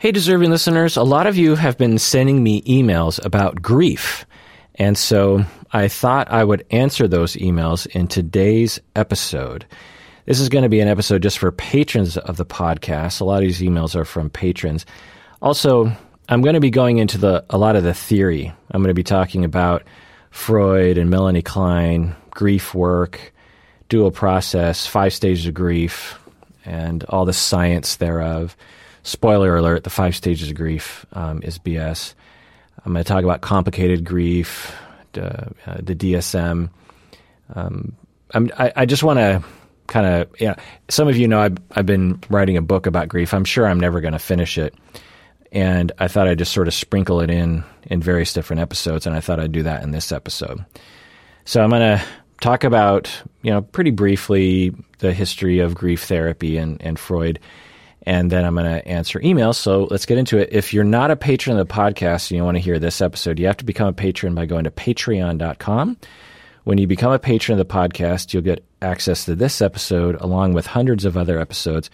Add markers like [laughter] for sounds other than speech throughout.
Hey, deserving listeners, a lot of you have been sending me emails about grief. And so I thought I would answer those emails in today's episode. This is going to be an episode just for patrons of the podcast. A lot of these emails are from patrons. Also, I'm going to be going into the a lot of the theory. I'm going to be talking about Freud and Melanie Klein, grief work, dual process, five stages of grief, and all the science thereof. Spoiler alert: the five stages of grief um, is BS. I'm going to talk about complicated grief, the, uh, the DSM. Um, I, I just want to kind of, yeah. Some of you know I've, I've been writing a book about grief. I'm sure I'm never going to finish it, and I thought I'd just sort of sprinkle it in in various different episodes, and I thought I'd do that in this episode. So I'm going to talk about, you know, pretty briefly the history of grief therapy and, and Freud and then I'm going to answer emails. So let's get into it. If you're not a patron of the podcast and you want to hear this episode, you have to become a patron by going to patreon.com. When you become a patron of the podcast, you'll get access to this episode along with hundreds of other episodes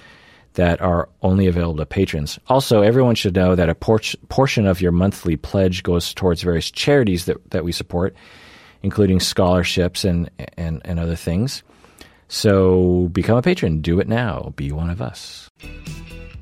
that are only available to patrons. Also, everyone should know that a por- portion of your monthly pledge goes towards various charities that, that we support, including scholarships and, and, and other things. So become a patron. Do it now. Be one of us.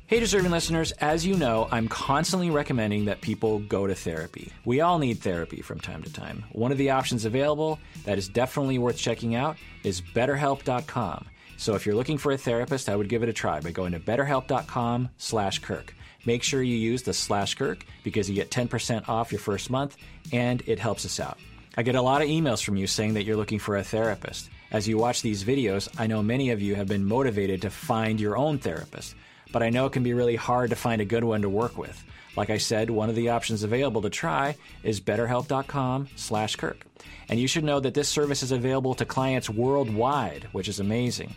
Hey, deserving listeners, as you know, I'm constantly recommending that people go to therapy. We all need therapy from time to time. One of the options available that is definitely worth checking out is betterhelp.com. So if you're looking for a therapist, I would give it a try by going to betterhelp.com slash Kirk. Make sure you use the slash Kirk because you get 10% off your first month and it helps us out. I get a lot of emails from you saying that you're looking for a therapist. As you watch these videos, I know many of you have been motivated to find your own therapist, but I know it can be really hard to find a good one to work with. Like I said, one of the options available to try is betterhelp.com/kirk. And you should know that this service is available to clients worldwide, which is amazing.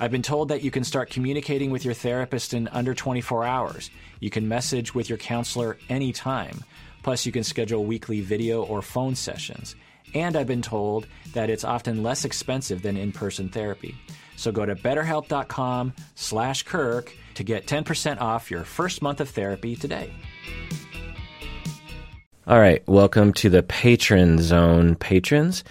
I've been told that you can start communicating with your therapist in under 24 hours. You can message with your counselor anytime. Plus, you can schedule weekly video or phone sessions. And I've been told that it's often less expensive than in-person therapy. So go to betterhelp.com slash Kirk to get 10% off your first month of therapy today. All right, welcome to the Patron Zone, patrons.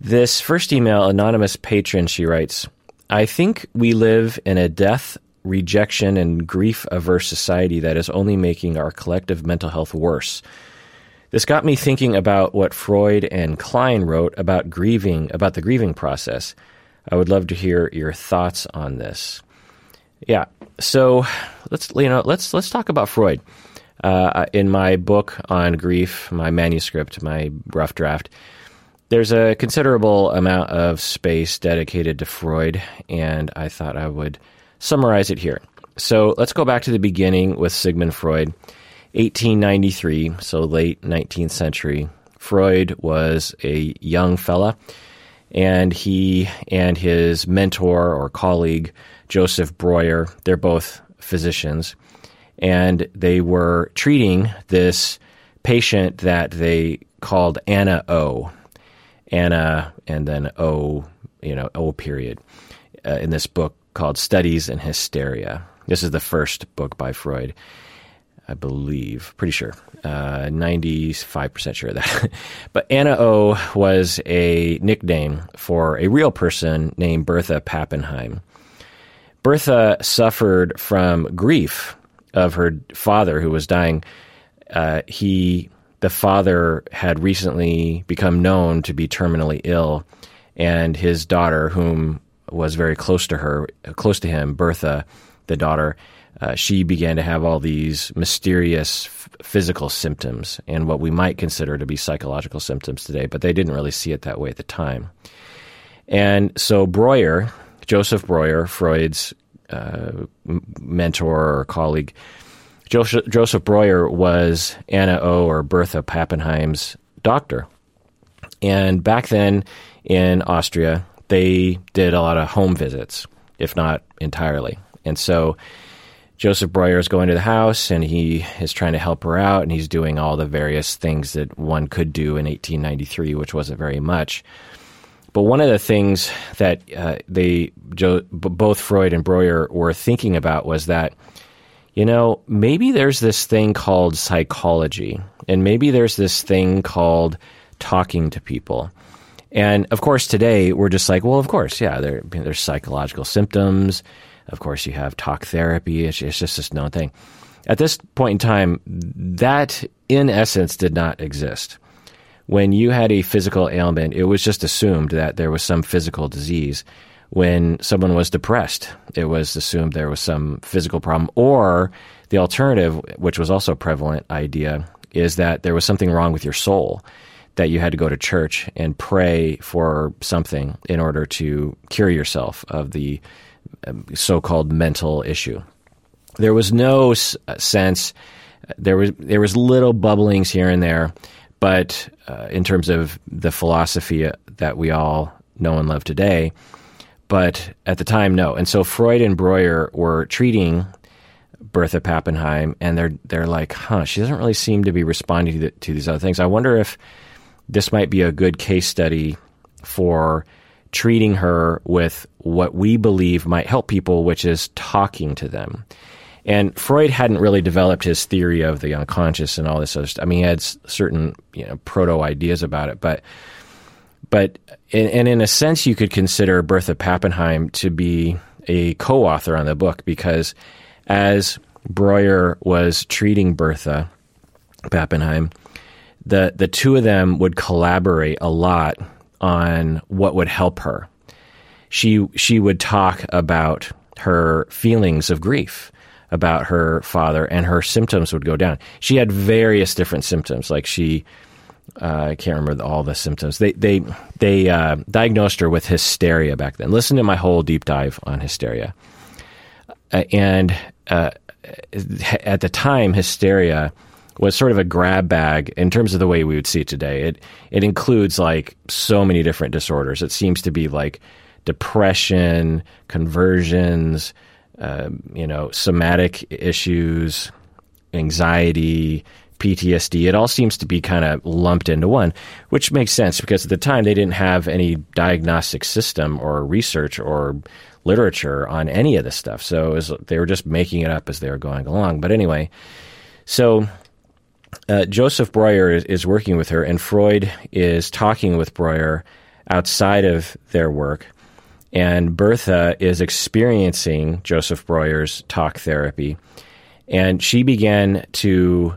This first email, anonymous patron, she writes, I think we live in a death, rejection, and grief averse society that is only making our collective mental health worse. This got me thinking about what Freud and Klein wrote about grieving, about the grieving process. I would love to hear your thoughts on this. Yeah, so let's you know let's let's talk about Freud. Uh, in my book on grief, my manuscript, my rough draft, there's a considerable amount of space dedicated to Freud, and I thought I would summarize it here. So let's go back to the beginning with Sigmund Freud. 1893, so late 19th century, Freud was a young fella, and he and his mentor or colleague, Joseph Breuer, they're both physicians, and they were treating this patient that they called Anna O. Anna, and then O, you know, O period, uh, in this book called Studies in Hysteria. This is the first book by Freud. I believe, pretty sure, uh, 95% sure of that. [laughs] but Anna O was a nickname for a real person named Bertha Pappenheim. Bertha suffered from grief of her father who was dying. Uh, he, the father, had recently become known to be terminally ill, and his daughter, whom was very close to her, close to him, Bertha, the daughter, uh, she began to have all these mysterious f- physical symptoms and what we might consider to be psychological symptoms today, but they didn't really see it that way at the time. And so Breuer, Joseph Breuer, Freud's uh, mentor or colleague, Joseph, Joseph Breuer was Anna O or Bertha Pappenheim's doctor. And back then in Austria, they did a lot of home visits, if not entirely. And so Joseph Breuer is going to the house and he is trying to help her out and he's doing all the various things that one could do in 1893, which wasn't very much. But one of the things that uh, they, both Freud and Breuer were thinking about was that, you know, maybe there's this thing called psychology, and maybe there's this thing called talking to people. And of course, today we're just like, well, of course, yeah, there, there's psychological symptoms. Of course, you have talk therapy. It's, it's just this known thing. At this point in time, that in essence did not exist. When you had a physical ailment, it was just assumed that there was some physical disease. When someone was depressed, it was assumed there was some physical problem. Or the alternative, which was also a prevalent idea, is that there was something wrong with your soul, that you had to go to church and pray for something in order to cure yourself of the Um, so called mental issue. There was no uh, sense, uh, there was, there was little bubblings here and there but uh, in terms of the philosophy uh, that we all know and love today, but at the time, no. And so Freud and Breuer were treating Bertha Pappenheim, and they're they're like, huh, she doesn't really seem to be responding to, the, to these other things. I wonder if this might be a good case study for treating her with what we believe might help people, which is talking to them. And Freud hadn't really developed his theory of the unconscious and all this other stuff. I mean, he had certain you know, proto ideas about it, but but in, and in a sense, you could consider Bertha Pappenheim to be a co-author on the book because as Breuer was treating Bertha Pappenheim, the the two of them would collaborate a lot on what would help her. She she would talk about her feelings of grief about her father, and her symptoms would go down. She had various different symptoms, like she. Uh, I can't remember all the symptoms. They they they uh, diagnosed her with hysteria back then. Listen to my whole deep dive on hysteria. Uh, and uh, at the time, hysteria was sort of a grab bag in terms of the way we would see it today. It it includes like so many different disorders. It seems to be like depression, conversions, uh, you know, somatic issues, anxiety, PTSD. It all seems to be kind of lumped into one, which makes sense because at the time they didn't have any diagnostic system or research or literature on any of this stuff. So was, they were just making it up as they were going along. But anyway, so uh, Joseph Breuer is, is, working with her, and Freud is talking with Breuer outside of their work and Bertha is experiencing Joseph Breuer's talk therapy. And she began to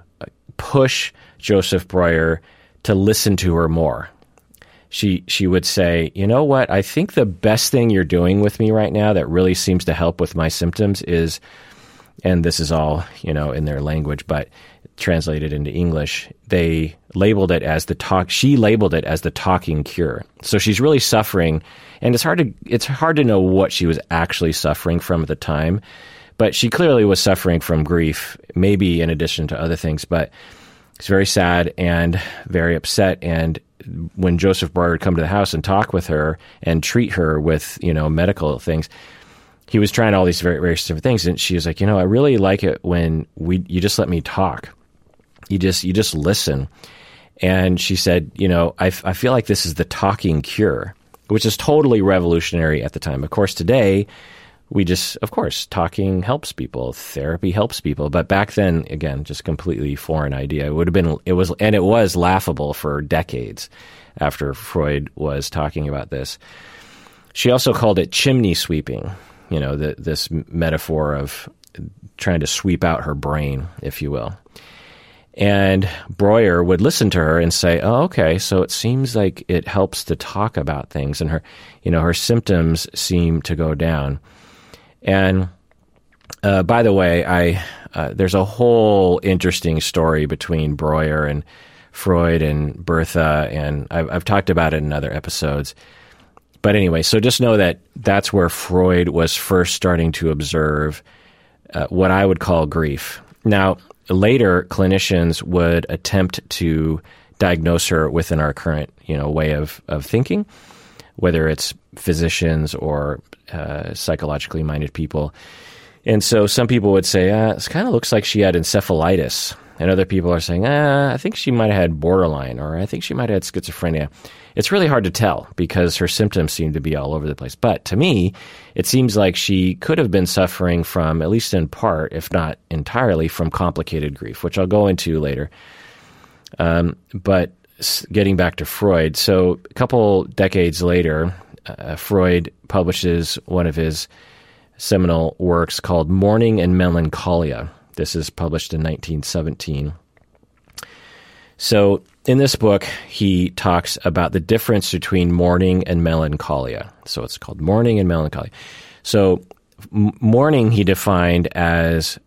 push Joseph Breuer to listen to her more. She, she would say, You know what? I think the best thing you're doing with me right now that really seems to help with my symptoms is, and this is all, you know, in their language, but translated into English, they labeled it as the talk. She labeled it as the talking cure. So she's really suffering, and it's hard to it's hard to know what she was actually suffering from at the time, but she clearly was suffering from grief, maybe in addition to other things. But it's very sad and very upset. And when Joseph Breuer would come to the house and talk with her and treat her with you know medical things, he was trying all these very various different things, and she was like, you know, I really like it when we you just let me talk you just you just listen. And she said, you know, I, I feel like this is the talking cure, which is totally revolutionary at the time. Of course, today we just, of course, talking helps people, therapy helps people. But back then, again, just completely foreign idea. It would have been, it was, and it was laughable for decades after Freud was talking about this. She also called it chimney sweeping, you know, the, this metaphor of trying to sweep out her brain, if you will. And Breuer would listen to her and say, "Oh, okay, so it seems like it helps to talk about things, and her, you know, her symptoms seem to go down." And uh, by the way, I uh, there's a whole interesting story between Breuer and Freud and Bertha, and I've, I've talked about it in other episodes. But anyway, so just know that that's where Freud was first starting to observe uh, what I would call grief. Now, later clinicians would attempt to diagnose her within our current you know way of, of thinking, whether it's physicians or uh, psychologically minded people. And so some people would say, uh, it kind of looks like she had encephalitis. And other people are saying, ah, I think she might have had borderline, or I think she might have had schizophrenia. It's really hard to tell because her symptoms seem to be all over the place. But to me, it seems like she could have been suffering from, at least in part, if not entirely, from complicated grief, which I'll go into later. Um, but getting back to Freud, so a couple decades later, uh, Freud publishes one of his seminal works called Mourning and Melancholia. This is published in 1917. So, in this book, he talks about the difference between mourning and melancholia. So, it's called Mourning and Melancholia. So, mourning he defined as,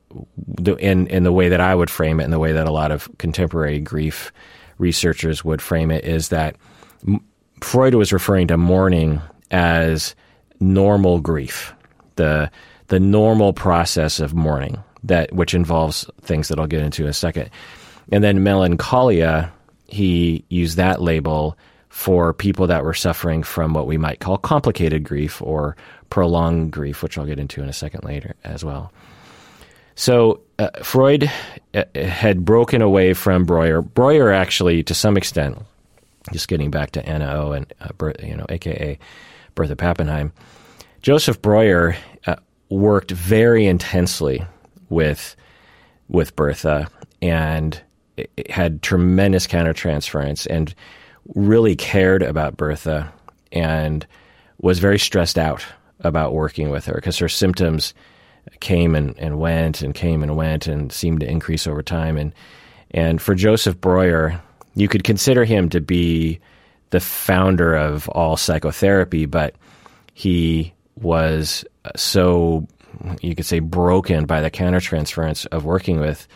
in, in the way that I would frame it, in the way that a lot of contemporary grief researchers would frame it, is that Freud was referring to mourning as normal grief, the the normal process of mourning that which involves things that I'll get into in a second. And then melancholia, he used that label for people that were suffering from what we might call complicated grief or prolonged grief, which I'll get into in a second later as well. So uh, Freud uh, had broken away from Breuer. Breuer actually, to some extent, just getting back to Anna O and uh, you know, AKA Bertha Pappenheim, Joseph Breuer uh, worked very intensely with with Bertha and had tremendous countertransference and really cared about Bertha and was very stressed out about working with her because her symptoms came and, and went and came and went and seemed to increase over time. And and for Joseph Breuer, you could consider him to be the founder of all psychotherapy, but he was so you could say broken by the countertransference of working with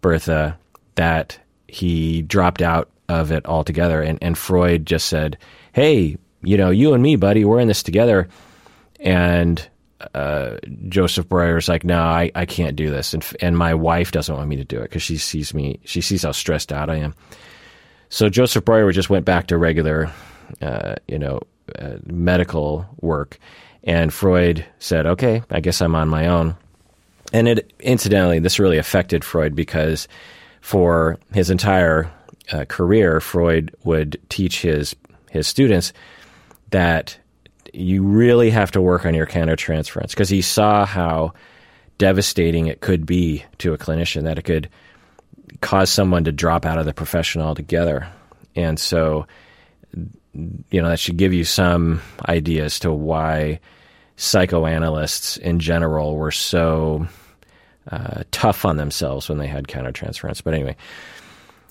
Bertha that he dropped out of it altogether. And, and Freud just said, Hey, you know, you and me, buddy, we're in this together. And uh, Joseph Breuer's like, no, I, I can't do this. And, and my wife doesn't want me to do it because she sees me, she sees how stressed out I am. So Joseph Breuer just went back to regular, uh, you know, uh, medical work. And Freud said, okay, I guess I'm on my own. And it, incidentally, this really affected Freud because for his entire uh, career, Freud would teach his, his students that you really have to work on your countertransference because he saw how devastating it could be to a clinician, that it could cause someone to drop out of the profession altogether. And so you know that should give you some idea as to why psychoanalysts in general were so uh, tough on themselves when they had countertransference. But anyway,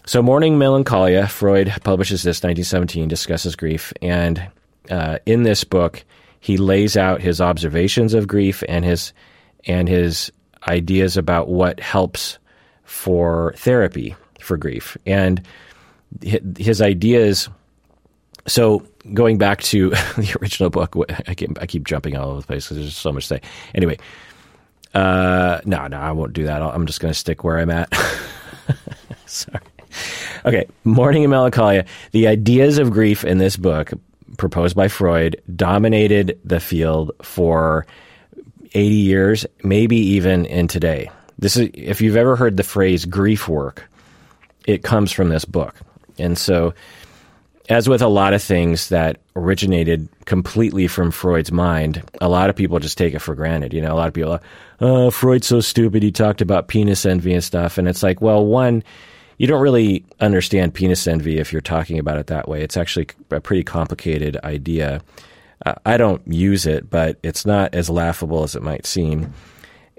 so Mourning Melancholia, Freud publishes this 1917, discusses grief, and uh, in this book he lays out his observations of grief and his and his ideas about what helps for therapy for grief. And his ideas so going back to [laughs] the original book, I keep, I keep jumping all over the place because there's so much to say. Anyway, uh, no, no, I won't do that. I'm just going to stick where I'm at. [laughs] Sorry. Okay, Mourning and Melancholia. The ideas of grief in this book, proposed by Freud, dominated the field for 80 years, maybe even in today. This is if you've ever heard the phrase grief work, it comes from this book. And so as with a lot of things that originated completely from Freud's mind, a lot of people just take it for granted. You know, a lot of people, are, oh, Freud's so stupid. He talked about penis envy and stuff. And it's like, well, one, you don't really understand penis envy if you're talking about it that way. It's actually a pretty complicated idea. I don't use it, but it's not as laughable as it might seem.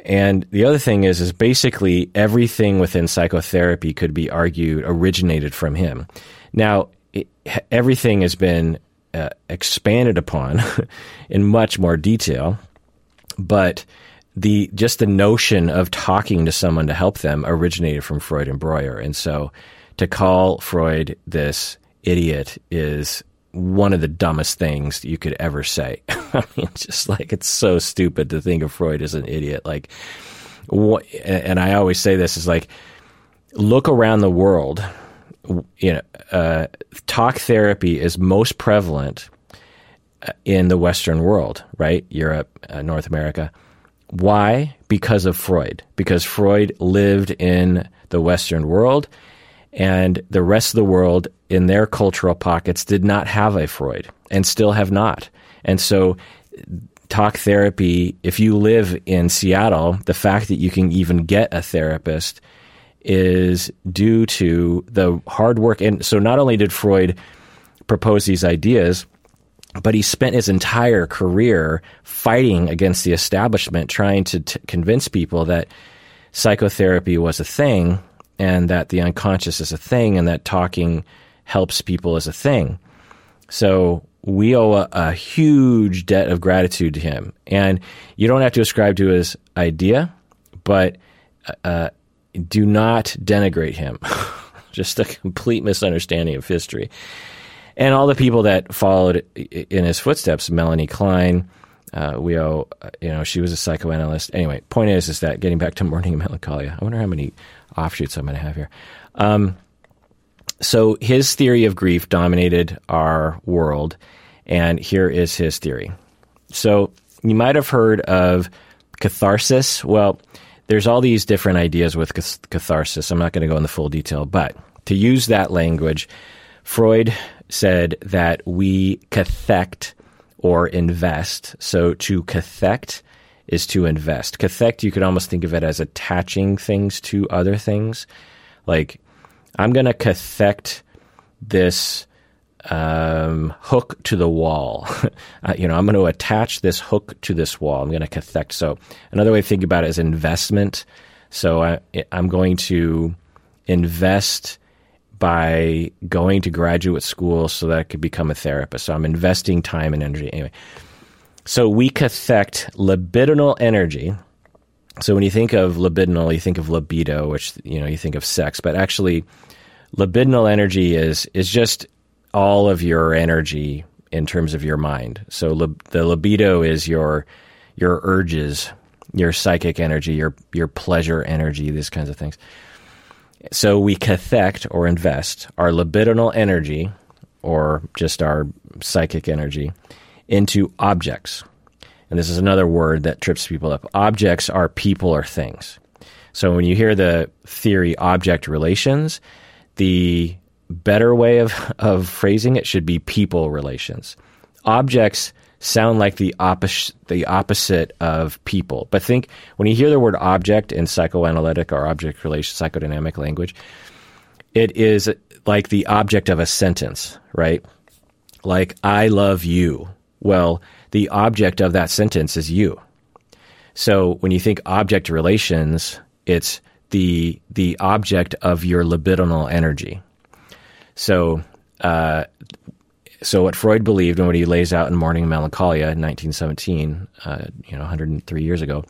And the other thing is, is basically everything within psychotherapy could be argued originated from him. Now, it, everything has been uh, expanded upon [laughs] in much more detail, but the just the notion of talking to someone to help them originated from Freud and Breuer, and so to call Freud this idiot is one of the dumbest things you could ever say. [laughs] I mean, just like it's so stupid to think of Freud as an idiot. Like, what, and I always say this is like, look around the world you know, uh, talk therapy is most prevalent uh, in the Western world, right? Europe, uh, North America. Why? Because of Freud. Because Freud lived in the Western world, and the rest of the world in their cultural pockets did not have a Freud and still have not. And so, talk therapy, if you live in Seattle, the fact that you can even get a therapist is due to the hard work. And so, not only did Freud propose these ideas, but he spent his entire career fighting against the establishment, trying to t- convince people that psychotherapy was a thing and that the unconscious is a thing and that talking helps people as a thing. So we owe a, a huge debt of gratitude to him. And you don't have to ascribe to his idea, but uh, do not denigrate him. [laughs] Just a complete misunderstanding of history and all the people that followed in his footsteps, Melanie Klein, uh, we owe, you know, she was a psychoanalyst. Anyway, point is, is that getting back to Mourning and [laughs] Melancholia, I wonder how many offshoots I'm going to have here. Um, so his theory of grief dominated our world, and here is his theory. So you might have heard of catharsis. Well, there's all these different ideas with catharsis. I'm not going to go into the full detail, but to use that language, Freud said that we cathect or invest. So to cathect is to invest. Cathect, you could almost think of it as attaching things to other things. Like, I'm going to cathect this um, hook to the wall. [laughs] uh, you know, I'm going to attach this hook to this wall. I'm going to cathect. So another way to think about it is investment. So I, I'm going to invest by going to graduate school so that I could become a therapist. So I'm investing time and energy. Anyway, so we cathect libidinal energy. So when you think of libidinal, you think of libido, which you know you think of sex, but actually, libidinal energy is is just all of your energy in terms of your mind. So the libido is your your urges, your psychic energy, your your pleasure energy, these kinds of things. So we cathect or invest our libidinal energy or just our psychic energy into objects. And this is another word that trips people up. Objects are people or things. So when you hear the theory object relations, the better way of, of phrasing it should be people relations. Objects sound like the opposite the opposite of people. But think when you hear the word object in psychoanalytic or object relation psychodynamic language, it is like the object of a sentence, right? Like I love you. Well, the object of that sentence is you. So when you think object relations, it's the the object of your libidinal energy. So uh, so what Freud believed and what he lays out in Mourning and Melancholia in 1917, uh, you know, 103 years ago,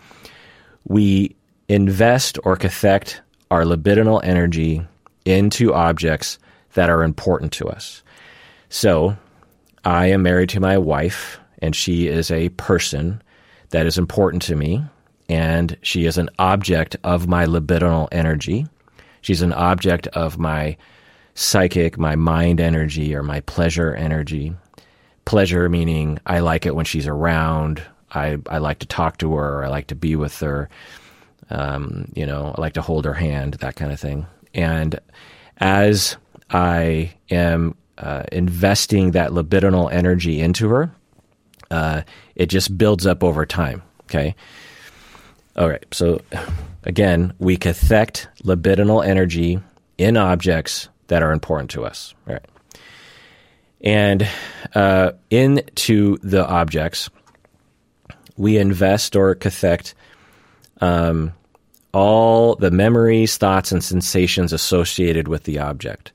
we invest or cathect our libidinal energy into objects that are important to us. So I am married to my wife, and she is a person that is important to me, and she is an object of my libidinal energy. She's an object of my psychic, my mind energy, or my pleasure energy. Pleasure meaning I like it when she's around. I, I like to talk to her. I like to be with her. Um, you know, I like to hold her hand, that kind of thing. And as I am uh, investing that libidinal energy into her, uh, it just builds up over time. Okay. All right. So again, we cathect libidinal energy in objects that are important to us. Right. And uh, into the objects, we invest or cathect um, all the memories, thoughts, and sensations associated with the object.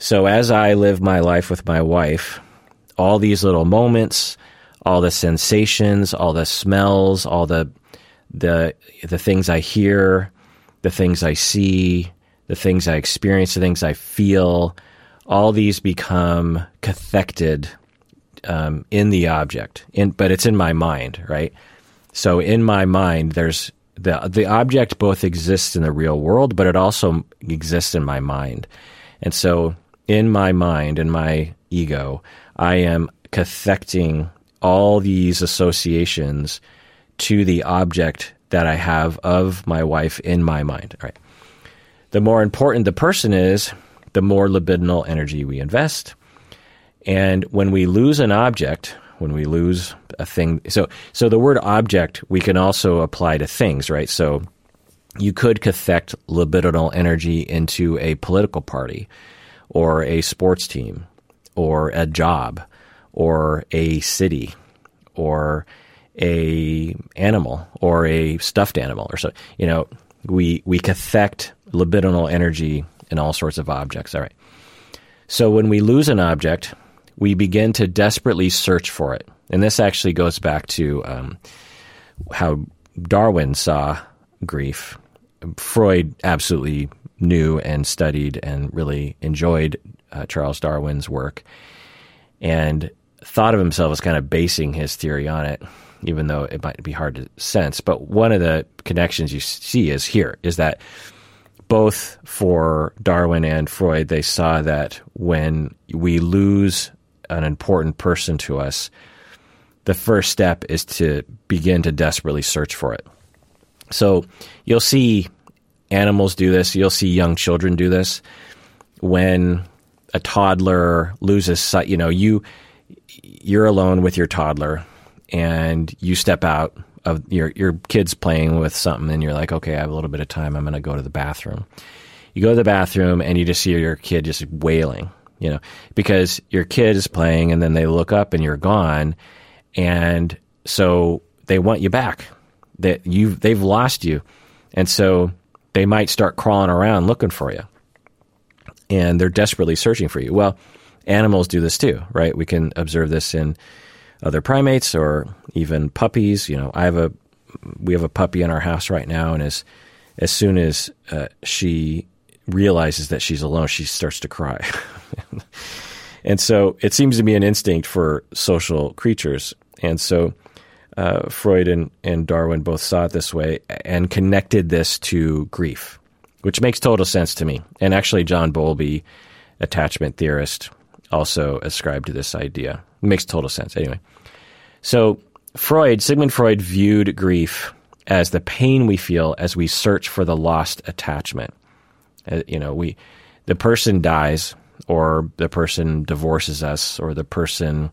So as I live my life with my wife, all these little moments, all the sensations, all the smells, all the the the things I hear, the things I see, the things I experience, the things I feel, all these become cathected um, in the object. In, but it's in my mind, right? So in my mind, there's the the object both exists in the real world, but it also exists in my mind. And so in my mind, in my ego, I am cathecting all these associations to the object that I have of my wife in my mind. Right. The more important the person is, the more libidinal energy we invest. And when we lose an object, when we lose a thing, so so the word object we can also apply to things, right? So you could cathect libidinal energy into a political party or a sports team or a job or a city or a animal or a stuffed animal or so you know we we cathect libidinal energy in all sorts of objects. All right. So when we lose an object we begin to desperately search for it. And this actually goes back to um, how darwin saw grief. Freud absolutely knew and studied and really enjoyed uh, charles darwin's work and thought of himself as kind of basing his theory on it even though it might be hard to sense. But one of the connections you see is here is that both for Darwin and Freud, they saw that when we lose an important person to us, the first step is to begin to desperately search for it. So you'll see animals do this, you'll see young children do this. When a toddler loses sight, you know, you you're alone with your toddler and you step out of your your kids playing with something and you're like, okay, I have a little bit of time. I'm going to go to the bathroom. You go to the bathroom and you just see your kid just wailing, you know, because your kid is playing and then they look up and you're gone, and so they want you back. That you they've lost you, and so they might start crawling around looking for you, and they're desperately searching for you. Well, animals do this too, right? We can observe this in other primates or even puppies. You know, I have a we have a puppy in our house right now, and as as soon as uh, she realizes that she's alone, she starts to cry. [laughs] and so it seems to be an instinct for social creatures. And so uh, Freud and, and Darwin both saw it this way and connected this to grief, which makes total sense to me. And actually, John Bowlby, attachment theorist, also ascribed to this idea. Makes total sense. Anyway, so Freud, Sigmund Freud viewed grief as the pain we feel as we search for the lost attachment. Uh, you know, we the person dies, or the person divorces us, or the person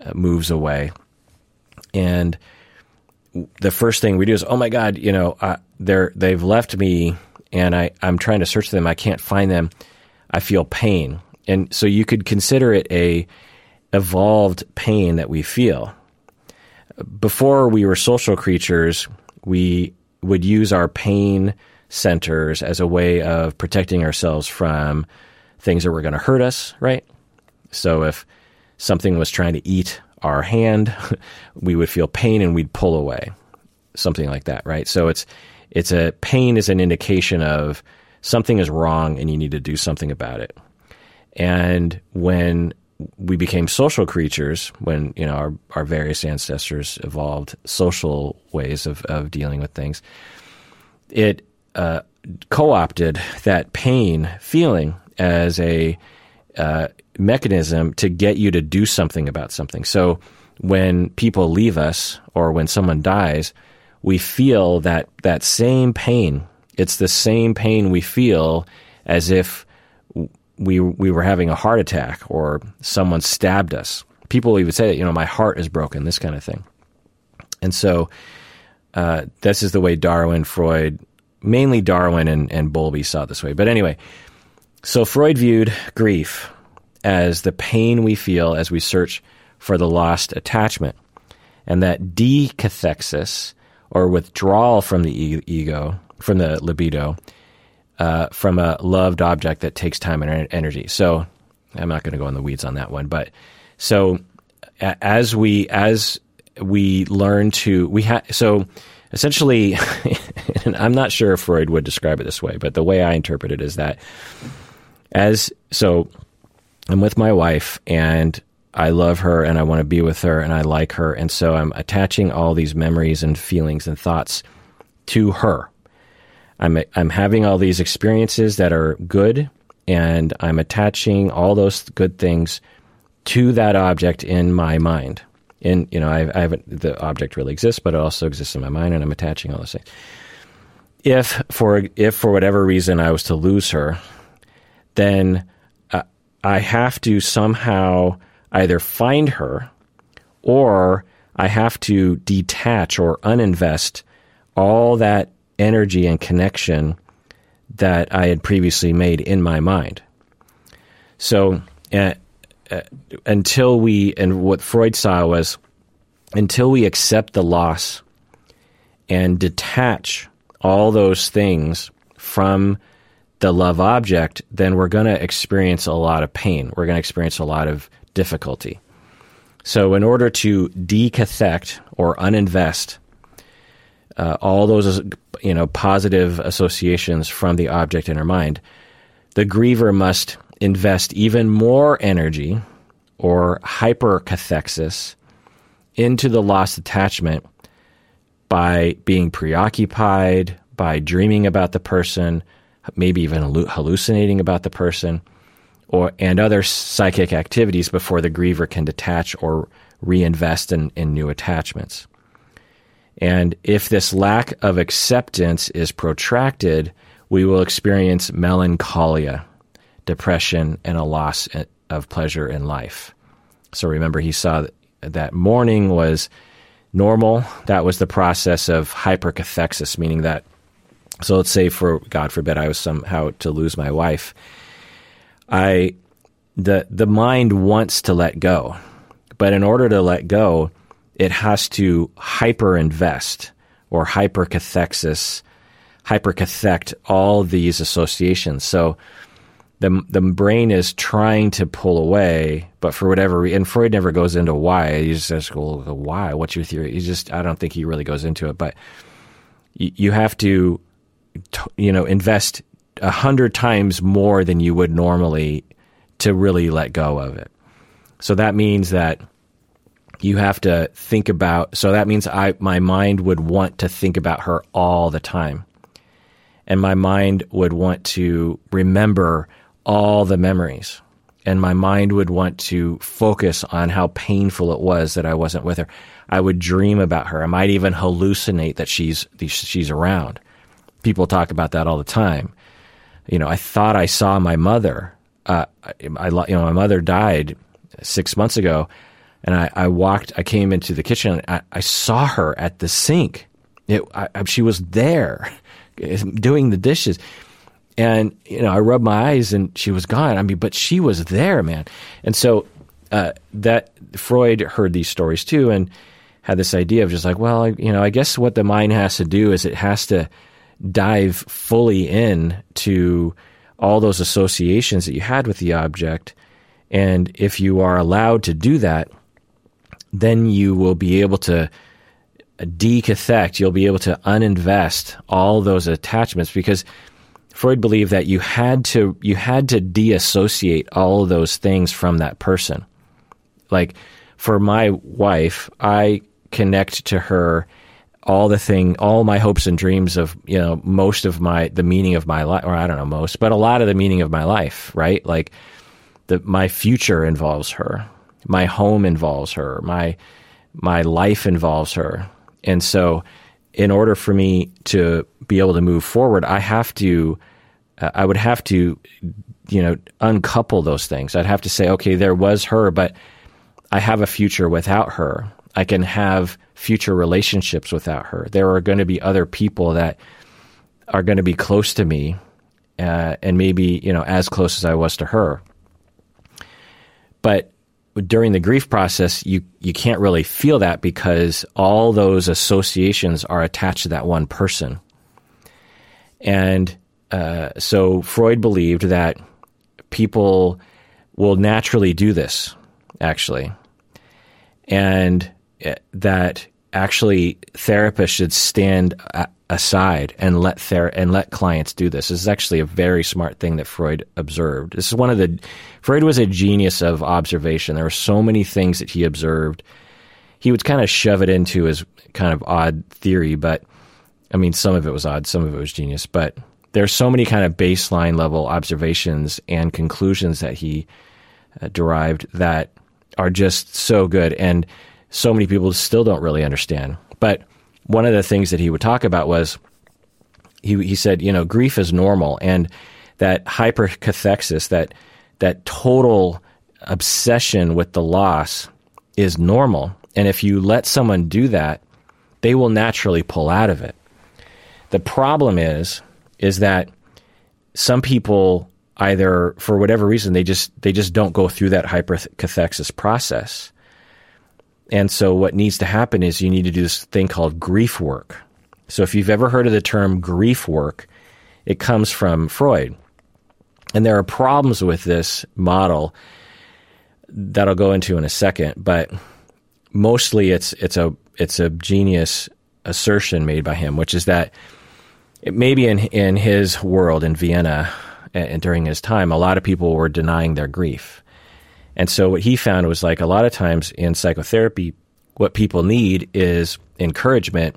uh, moves away, and the first thing we do is, oh my God, you know, uh, they're they've left me, and I I'm trying to search them, I can't find them, I feel pain, and so you could consider it a evolved pain that we feel. Before we were social creatures, we would use our pain centers as a way of protecting ourselves from things that were going to hurt us, right? So if something was trying to eat our hand, [laughs] we would feel pain and we'd pull away. Something like that, right? So it's it's a pain is an indication of something is wrong and you need to do something about it. And when we became social creatures when you know our, our various ancestors evolved social ways of, of dealing with things. It uh, co-opted that pain feeling as a uh, mechanism to get you to do something about something. So when people leave us or when someone dies, we feel that that same pain. It's the same pain we feel as if we we were having a heart attack or someone stabbed us. People even say that you know my heart is broken, this kind of thing. And so uh, this is the way Darwin, Freud, mainly Darwin and, and Bowlby saw it this way. But anyway, so Freud viewed grief as the pain we feel as we search for the lost attachment, and that decathexis or withdrawal from the ego, from the libido, uh, from a loved object that takes time and energy. So I'm not going to go in the weeds on that one, but so as we as we learn to we have so essentially, [laughs] I'm not sure if Freud would describe it this way, but the way I interpret it is that as so I'm with my wife and I love her and I want to be with her and I like her and so I'm attaching all these memories and feelings and thoughts to her I'm I'm having all these experiences that are good, and I'm attaching all those good things to that object in my mind. And you know, I, I haven't the object really exists, but it also exists in my mind, and I'm attaching all those things. if for if for whatever reason I was to lose her, then uh, I have to somehow either find her or I have to detach or uninvest all that energy and connection that I had previously made in my mind. So uh, uh, until we, and what Freud saw was until we accept the loss and detach all those things from the love object, then we're going to experience a lot of pain. We're going to experience a lot of difficulty. So, in order to decathect or uninvest uh, all those you know positive associations from the object in her mind, the griever must invest even more energy or hypercathexis into the lost attachment by being preoccupied, by dreaming about the person, maybe even hallucinating about the person, or and other psychic activities before the griever can detach or reinvest in, in new attachments. And if this lack of acceptance is protracted, we will experience melancholia, depression, and a loss of pleasure in life. So remember, he saw that, mourning was normal. That was the process of hypercathexis, meaning that. So let's say, for God forbid, I was somehow to lose my wife. I, the the mind wants to let go, but in order to let go, it has to hyper invest or hypercathexis, hypercathect all these associations. So the the brain is trying to pull away, but for whatever reason, and Freud never goes into why. He just says, "Well, why? What's your theory?" He just I don't think he really goes into it, but you, you have to, you know, invest a hundred times more than you would normally to really let go of it. So that means that you have to think about so that means I my mind would want to think about her all the time. And my mind would want to remember all the memories. And my mind would want to focus on how painful it was that I wasn't with her. I would dream about her. I might even hallucinate that she's she's around. People talk about that all the time. You know, I thought I saw my mother. Uh, I, you know, my mother died six months ago, and I, I walked, I came into the kitchen, I, I saw her at the sink. It, I, she was there [laughs] doing the dishes. And, you know, I rubbed my eyes and she was gone. I mean, but she was there, man. And so uh, that Freud heard these stories too and had this idea of just like, well, you know, I guess what the mind has to do is it has to dive fully in to all those associations that you had with the object. And if you are allowed to do that, then you will be able to decathect, you'll be able to uninvest all those attachments because Freud believed that you had to you had to deassociate all those things from that person. Like for my wife, I connect to her all the thing all my hopes and dreams of you know most of my the meaning of my life or I don't know most but a lot of the meaning of my life right like the my future involves her my home involves her my my life involves her. And so in order for me to be able to move forward i have to uh, i would have to you know uncouple those things. I'd have to say okay there was her but i have a future without her. I can have future relationships without her. There are going to be other people that are going to be close to me uh, and maybe you know as close as i was to her. But during the grief process, you you can't really feel that because all those associations are attached to that one person. And uh, so Freud believed that people will naturally do this, actually, and uh, that actually therapists should stand aside and let ther- and let clients do this. This is actually a very smart thing that Freud observed. This is one of the Freud was a genius of observation. There were so many things that he observed. He would kind of shove it into his kind of odd theory, but I mean, some of it was odd, some of it was genius. But there's so many kind of baseline level observations and conclusions that he uh, derived that are just so good, and so many people still don't really understand. But one of the things that he would talk about was he he said, you know, grief is normal, and that hypercathexis, that that total obsession with the loss, is normal. And if you let someone do that, they will naturally pull out of it. The problem is, is that some people either for whatever reason they just they just don't go through that hypercathexis process. And so what needs to happen is you need to do this thing called grief work. So if you've ever heard of the term grief work, it comes from Freud. And there are problems with this model that I'll go into in a second, but mostly it's it's a it's a genius assertion made by him, which is that maybe in in his world in Vienna and during his time, a lot of people were denying their grief. And so what he found was like a lot of times in psychotherapy, what people need is encouragement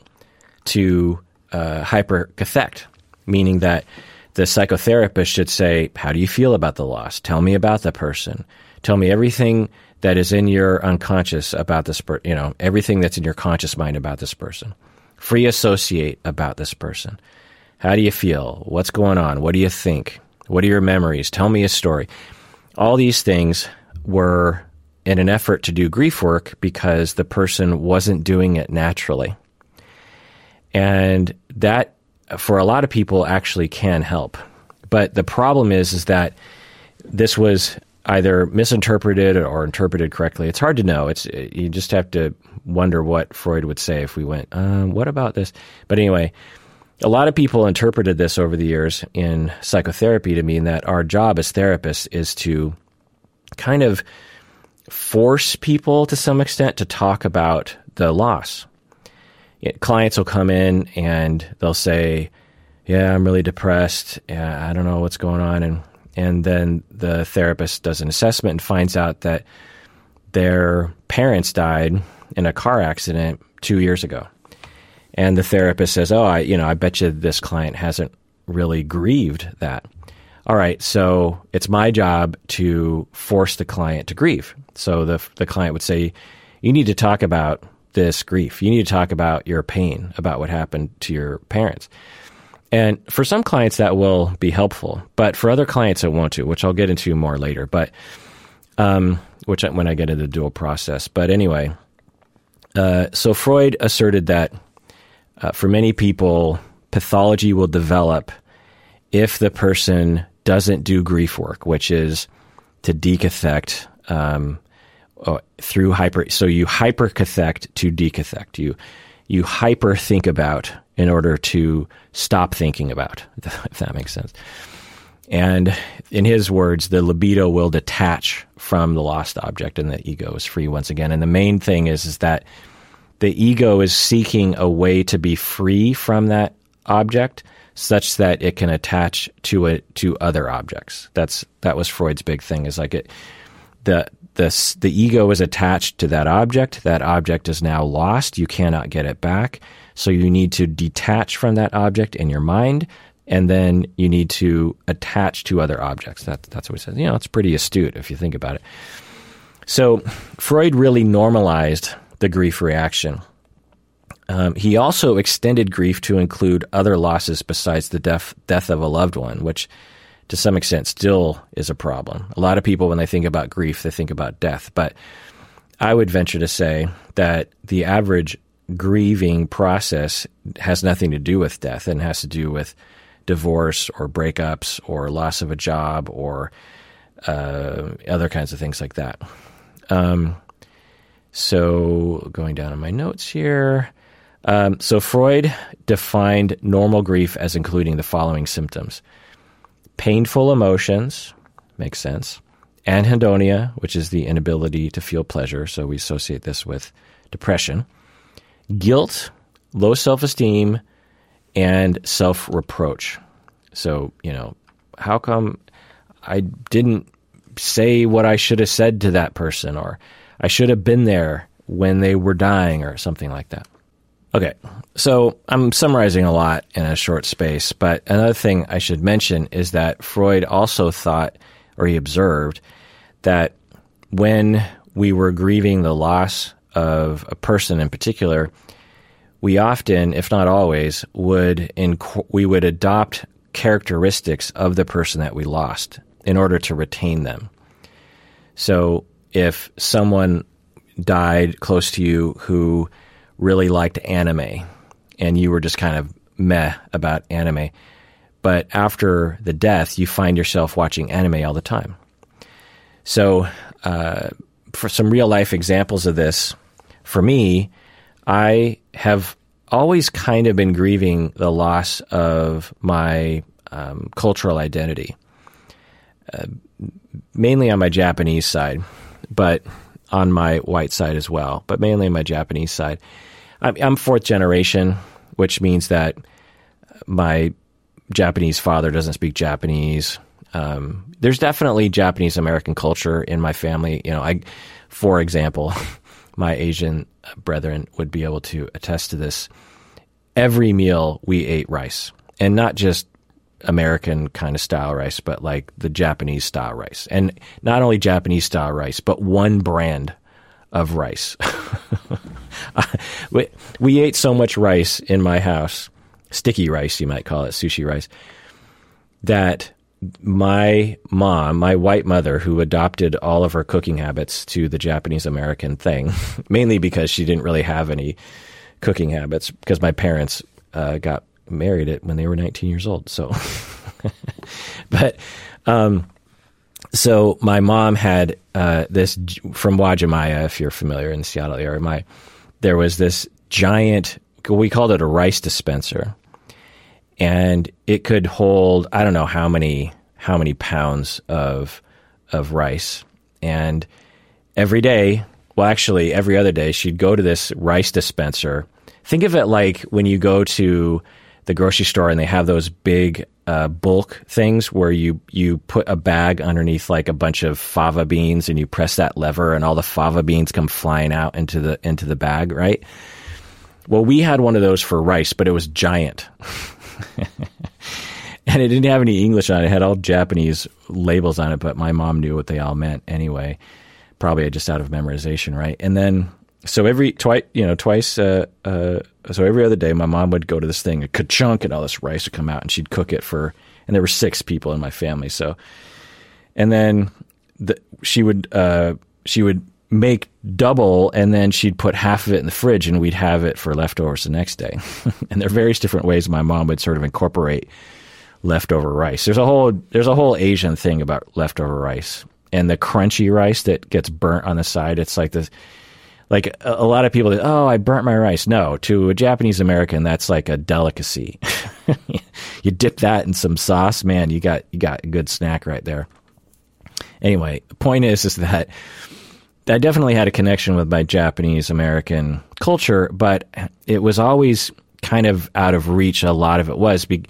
to uh, hypercathect, meaning that the psychotherapist should say, How do you feel about the loss? Tell me about the person. Tell me everything that is in your unconscious about this person, you know, everything that's in your conscious mind about this person. Free associate about this person. How do you feel? What's going on? What do you think? What are your memories? Tell me a story. All these things were in an effort to do grief work because the person wasn't doing it naturally. And that, for a lot of people, actually can help. But the problem is, is that this was either misinterpreted or interpreted correctly. It's hard to know. It's you just have to wonder what Freud would say if we went, um, "What about this?" But anyway, a lot of people interpreted this over the years in psychotherapy to mean that our job as therapists is to kind of force people to some extent to talk about the loss. clients will come in and they'll say, "Yeah, I'm really depressed. Yeah, I don't know what's going on," and and then the therapist does an assessment and finds out that their parents died in a car accident two years ago and the therapist says, "Oh, I, you know, I bet you this client hasn't really grieved that." All right, so it's my job to force the client to grieve. So the the client would say, "You need to talk about this grief. You need to talk about your pain about what happened to your parents." And for some clients that will be helpful, but for other clients it won't to, which I'll get into more later. But um, which when I get into the dual process. But anyway, uh, so Freud asserted that uh, for many people, pathology will develop if the person doesn't do grief work, which is to decathect um, uh, through hyper. So you hypercathect to decathect. You you hyper think about in order to stop thinking about. [laughs] If that makes sense. And in his words, the libido will detach from the lost object, and the ego is free once again. And the main thing is is that the ego is seeking a way to be free from that object such that it can attach to it to other objects. That's that was Freud's big thing is like it the the the ego is attached to that object. That object is now lost. You cannot get it back. So you need to detach from that object in your mind, and then you need to attach to other objects. That, that's what he says. You know, it's pretty astute if you think about it. So Freud really normalized the grief reaction. Um, he also extended grief to include other losses besides the death, death of a loved one, which to some extent still is a problem. A lot of people, when they think about grief, they think about death. But I would venture to say that the average grieving process has nothing to do with death and has to do with divorce or breakups or loss of a job or uh, other kinds of things like that. Um, so, going down in my notes here. Um, so, Freud defined normal grief as including the following symptoms painful emotions, makes sense, anhedonia, which is the inability to feel pleasure. So, we associate this with depression, guilt, low self esteem, and self reproach. So, you know, how come I didn't say what I should have said to that person or I should have been there when they were dying or something like that. Okay, so I'm summarizing a lot in a short space, but another thing I should mention is that Freud also thought, or he observed, that when we were grieving the loss of a person in particular, we often, if not always, would inc- we would adopt characteristics of the person that we lost in order to retain them. So if someone died close to you who really liked anime and you were just kind of meh about anime, but after the death, you find yourself watching anime all the time. So, uh, for some real life examples of this, for me, I have always kind of been grieving the loss of my um, cultural identity, uh, mainly on my Japanese side, but on my white side as well, but mainly on my Japanese side. I'm, fourth generation, which means that my Japanese father doesn't speak Japanese. Um, there's definitely Japanese American culture in my family. You know, I, for example, [laughs] my Asian brethren would be able to attest to this. Every meal we ate rice, and not just American kind of style rice, but like the Japanese style rice. And not only Japanese style rice, but one brand of rice. [laughs] we, we ate so much rice in my house, sticky rice, you might call it, sushi rice, that my mom, my white mother, who adopted all of her cooking habits to the Japanese American thing, [laughs] mainly because she didn't really have any cooking habits, because my parents uh, got married it when they were 19 years old. So, [laughs] but, um, so my mom had uh, this from Uwajimaya, if you're familiar in the Seattle area. My there was this giant. We called it a rice dispenser, and it could hold I don't know how many how many pounds of of rice. And every day, well, actually every other day, she'd go to this rice dispenser. Think of it like when you go to the grocery store and they have those big uh, bulk things where you you put a bag underneath like a bunch of fava beans and you press that lever and all the fava beans come flying out into the into the bag, right? Well, we had one of those for rice, but it was giant. [laughs] and it didn't have any English on it. It had all Japanese labels on it, but my mom knew what they all meant anyway. Probably just out of memorization, right? And then so every twice, you know, twice, uh, uh, so every other day, my mom would go to this thing, a ka-chunk, and all this rice would come out, and she'd cook it for, and there were six people in my family, so, and then the, she would, uh, she would make double, and then she'd put half of it in the fridge, and we'd have it for leftovers the next day. [laughs] and there are various different ways my mom would sort of incorporate leftover rice. There's a whole, there's a whole Asian thing about leftover rice, and the crunchy rice that gets burnt on the side. It's like this like a, a lot of people, oh, I burnt my rice. No, to a Japanese American, that's like a delicacy. [laughs] you dip that in some sauce, man, you got you got a good snack right there. Anyway, the point is is that I definitely had a connection with my Japanese American culture, but it was always kind of out of reach. A lot of it was be,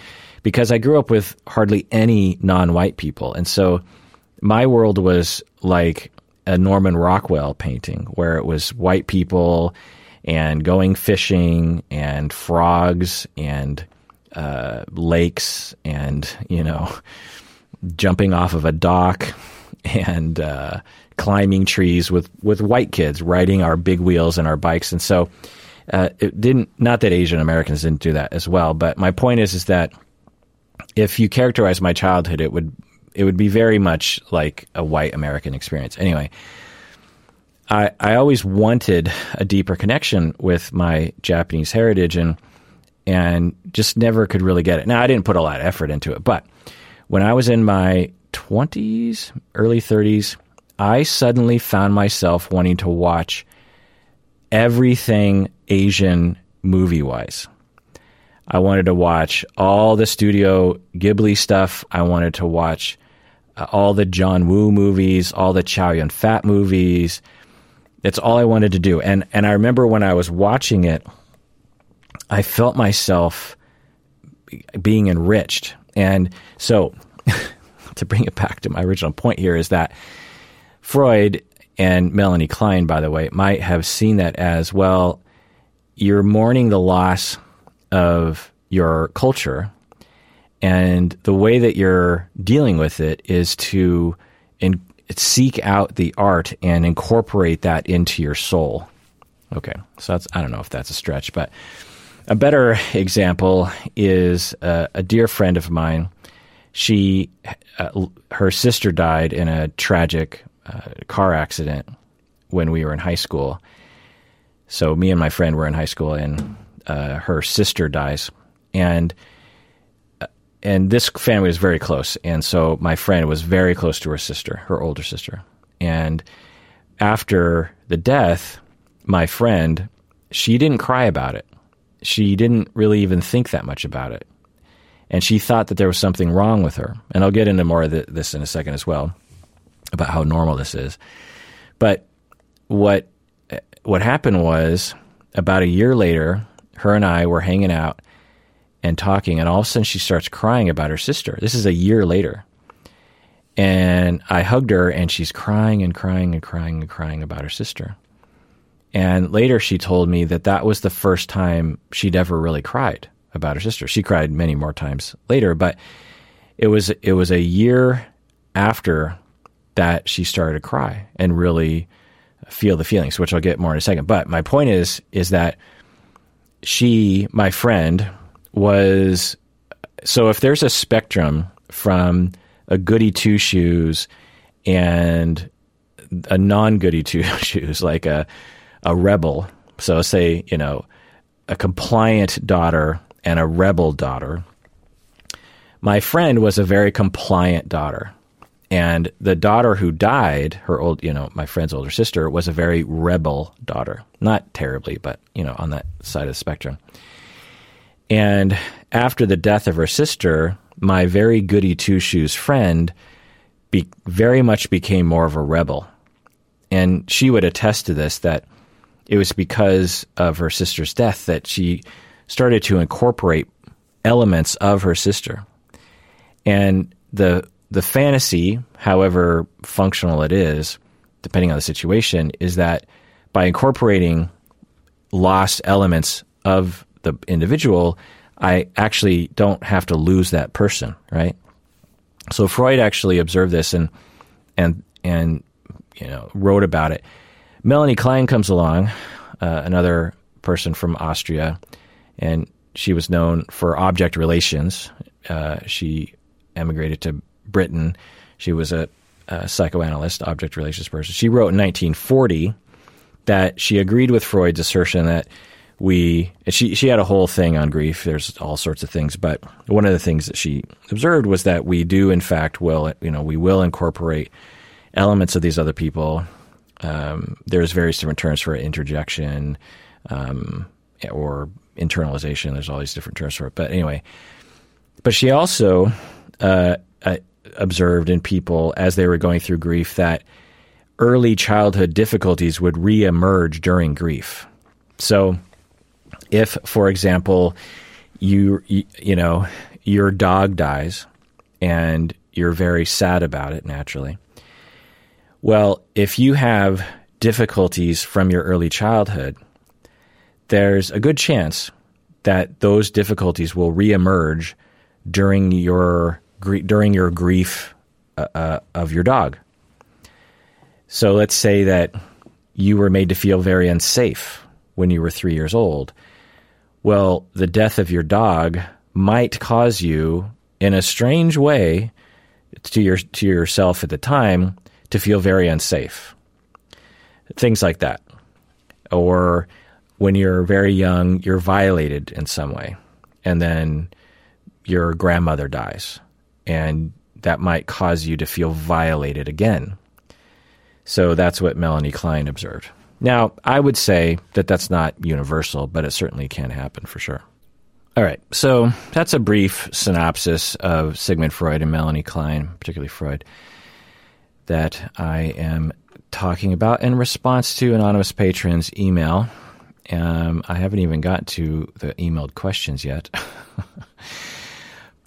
because I grew up with hardly any non-white people, and so my world was like a Norman Rockwell painting where it was white people and going fishing and frogs and uh, lakes and you know jumping off of a dock and uh, climbing trees with with white kids riding our big wheels and our bikes. And so uh, it didn't not that Asian Americans didn't do that as well but my point is is that if you characterize my childhood it would it would be very much like a white American experience. Anyway, I, I always wanted a deeper connection with my Japanese heritage and and just never could really get it. Now I didn't put a lot of effort into it, but when I was in my 20s, early 30s, I suddenly found myself wanting to watch everything Asian movie wise. I wanted to watch all the Studio Ghibli stuff. I wanted to watch uh, all the John Woo movies, all the Chow Yun Fat movies. That's all I wanted to do. And and I remember when I was watching it, I felt myself being enriched. And so [laughs] to bring it back to my original point here is that Freud and Melanie Klein, by the way, might have seen that as well. You're mourning the loss of your culture and the way that you're dealing with it is to in, seek out the art and incorporate that into your soul. Okay, so that's I don't know if that's a stretch, but A better [laughs] example is uh, a dear friend of mine. She, uh, her sister died in a tragic uh, car accident when we were in high school. So me and my friend were in high school, and uh, her sister dies, and and this family was very close, and so my friend was very close to her sister, her older sister, and after the death, my friend, she didn't cry about it. She didn't really even think that much about it. And she thought that there was something wrong with her. And I'll get into more of this in a second as well about how normal this is. But what what happened was about a year later, her and I were hanging out and talking, and all of a sudden she starts crying about her sister. This is a year later. And I hugged her, and she's crying and crying and crying and crying about her sister. And later she told me that that was the first time she'd ever really cried about her sister. She cried many more times later, but it was it was a year after that she started to cry and really feel the feelings, which I'll get more in a second. But my point is is that she, my friend, was so if there's a spectrum from a goody two shoes and a non goody two [laughs] shoes, like a a rebel. So say, you know, a compliant daughter and a rebel daughter. My friend was a very compliant daughter. And the daughter who died, her old, you know, my friend's older sister, was a very rebel daughter. Not terribly, but, you know, on that side of the spectrum. And after the death of her sister, my very goody two shoes friend be, very much became more of a rebel. And she would attest to this that it was because of her sister's death that she started to incorporate elements of her sister. And the the fantasy, however functional it is, depending on the situation, is that by incorporating lost elements of the individual, I actually don't have to lose that person, right? So Freud actually observed this and and and you know wrote about it. Melanie Klein comes along, uh, another person from Austria, and she was known for object relations. Uh, she emigrated to Britain. She was a, a psychoanalyst, object relations person. She wrote in 1940 that she agreed with Freud's assertion that we she she had a whole thing on grief. There's all sorts of things, but one of the things that she observed was that we do, in fact, will you know we will incorporate elements of these other people. Um, there's various different terms for introjection um, or internalization. There's all these different terms for it, but anyway. But she also uh, uh, observed in people as they were going through grief that early childhood difficulties would reemerge during grief. So, if, for example, you, you know your dog dies and you're very sad about it naturally. Well, if you have difficulties from your early childhood, there's a good chance that those difficulties will reemerge during your during your grief uh, uh, of your dog. So let's say that you were made to feel very unsafe when you were three years old. Well, the death of your dog might cause you, in a strange way, to your to yourself at the time, to feel very unsafe. Things like that, or when you're very young, you're violated in some way, and then your grandmother dies, and that might cause you to feel violated again. So that's what Melanie Klein observed. Now, I would say that that's not universal, but it certainly can happen for sure. All right, so that's a brief synopsis of Sigmund Freud and Melanie Klein, particularly Freud, that I am talking about in response to anonymous patrons' email. Um, I haven't even gotten to the emailed questions yet. [laughs]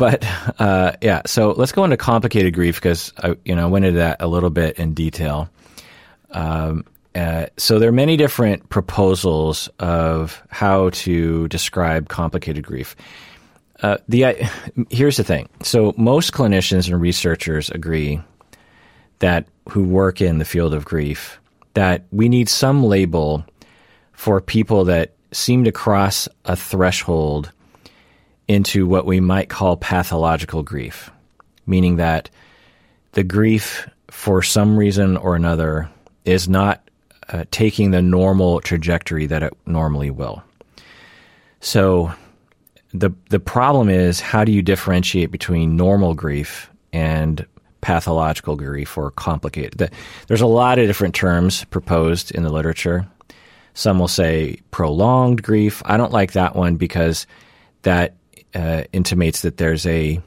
But uh, yeah, so let's go into complicated grief because I, you know, I went into that a little bit in detail. Um, uh, so there are many different proposals of how to describe complicated grief. Uh, the uh, here's the thing. So most clinicians and researchers agree that who work in the field of grief that we need some label for people that seem to cross a threshold into what we might call pathological grief, meaning that the grief, for some reason or another, is not uh, taking the normal trajectory that it normally will. So, the the problem is how do you differentiate between normal grief and pathological grief or complicated? There's a lot of different terms proposed in the literature. Some will say prolonged grief. I don't like that one because that uh, intimates that there's a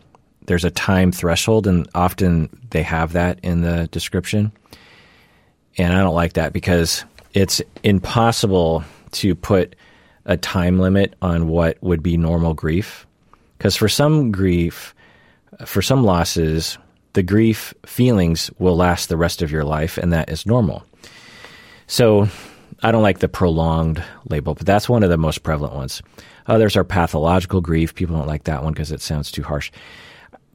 there's a time threshold, and often they have that in the description. And I don't like that because it's impossible to put a time limit on what would be normal grief. Because for some grief, for some losses, the grief feelings will last the rest of your life, and that is normal. So I don't like the prolonged label, but that's one of the most prevalent ones. Others are pathological grief. People don't like that one because it sounds too harsh.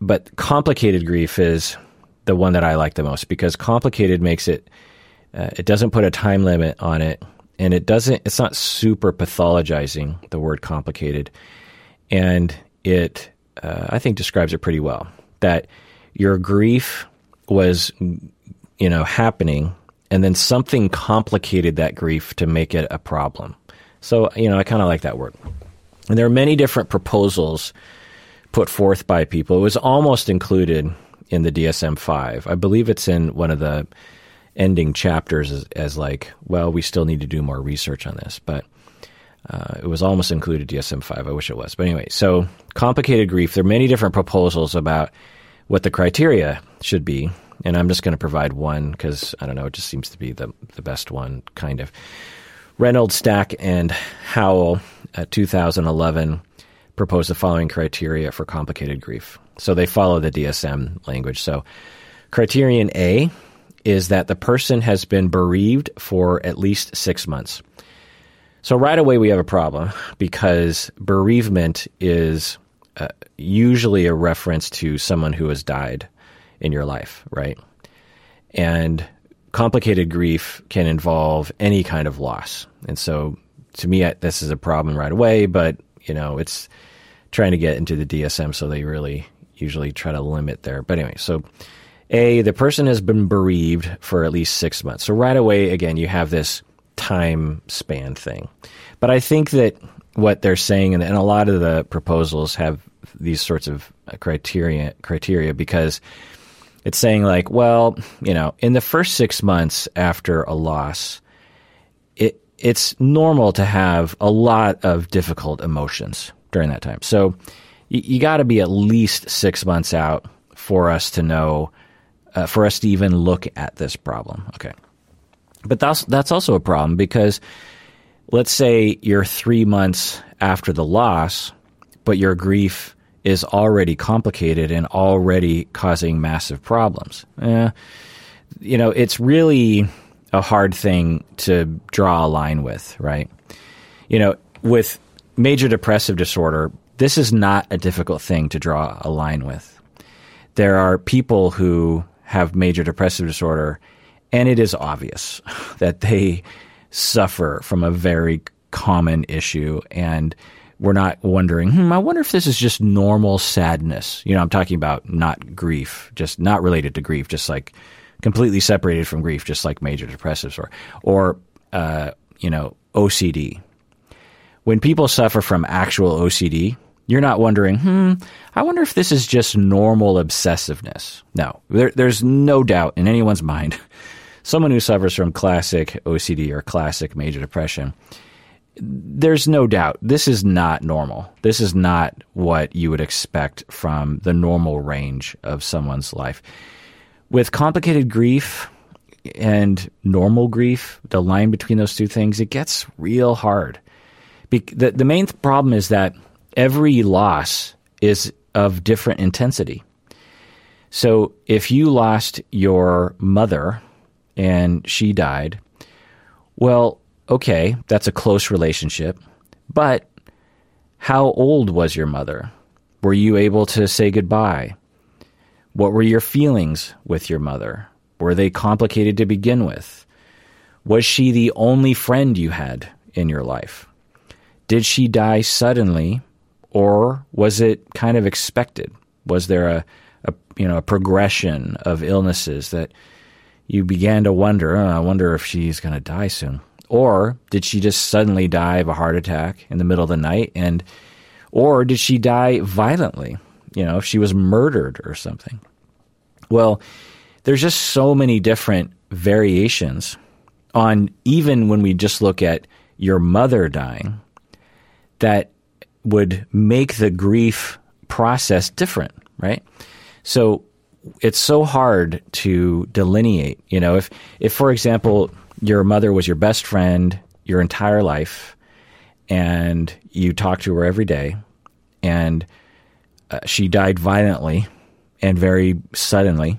But complicated grief is the one that I like the most because complicated makes it, uh, it doesn't put a time limit on it. And it doesn't, it's not super pathologizing, the word complicated. And it, uh, I think, describes it pretty well. That your grief was, you know, happening and then something complicated that grief to make it a problem. So, you know, I kind of like that word. And there are many different proposals put forth by people. It was almost included in the DSM 5. I believe it's in one of the ending chapters as, as like, well, we still need to do more research on this. But uh, it was almost included DSM 5. I wish it was. But anyway, so complicated grief. There are many different proposals about what the criteria should be. And I'm just going to provide one because, I don't know, it just seems to be the, the best one, kind of. Reynolds, Stack, and Howell, uh, 2011, proposed the following criteria for complicated grief. So they follow the DSM language. So, criterion A is that the person has been bereaved for at least six months. So, right away, we have a problem because bereavement is uh, usually a reference to someone who has died in your life, right? And complicated grief can involve any kind of loss. And so to me, this is a problem right away, but you know, it's trying to get into the DSM, so they really usually try to limit there. But anyway, so A, the person has been bereaved for at least six months. So right away, again, you have this time span thing. But I think that what they're saying, and, and a lot of the proposals have these sorts of uh, criteria criteria because it's saying like, well, you know, in the first six months after a loss, it it's normal to have a lot of difficult emotions during that time. So you got to be at least six months out for us to know, uh, for us to even look at this problem. Okay, but that's that's also a problem because let's say you're three months after the loss, but your grief is already complicated and already causing massive problems. Eh, you know, it's really a hard thing to draw a line with, right? You know, with major depressive disorder, this is not a difficult thing to draw a line with. There are people who have major depressive disorder, and it is obvious [laughs] that they suffer from a very common issue and we're not wondering, hmm, I wonder if this is just normal sadness. You know, I'm talking about not grief, just not related to grief, just like completely separated from grief, just like major depressives or, or, uh, you know, OCD. When people suffer from actual OCD, you're not wondering, hmm, I wonder if this is just normal obsessiveness. No, there, there's no doubt in anyone's mind. [laughs] Someone who suffers from classic OCD or classic major depression there's no doubt this is not normal. This is not what you would expect from the normal range of someone's life. With complicated grief and normal grief, the line between those two things, it gets real hard. Be- the, the main problem is that every loss is of different intensity. So if you lost your mother and she died, well, okay, that's a close relationship, but how old was your mother? Were you able to say goodbye? What were your feelings with your mother? Were they complicated to begin with? Was she the only friend you had in your life? Did she die suddenly, or was it kind of expected? Was there a, a you know a progression of illnesses that you began to wonder? Oh, I wonder if she's going to die soon, or did she just suddenly die of a heart attack in the middle of the night, and or did she die violently? You know, if she was murdered or something. Well, there's just so many different variations on even when we just look at your mother dying that would make the grief process different, right? So it's so hard to delineate, you know, if if for example your mother was your best friend your entire life and you talked to her every day and uh, she died violently and very suddenly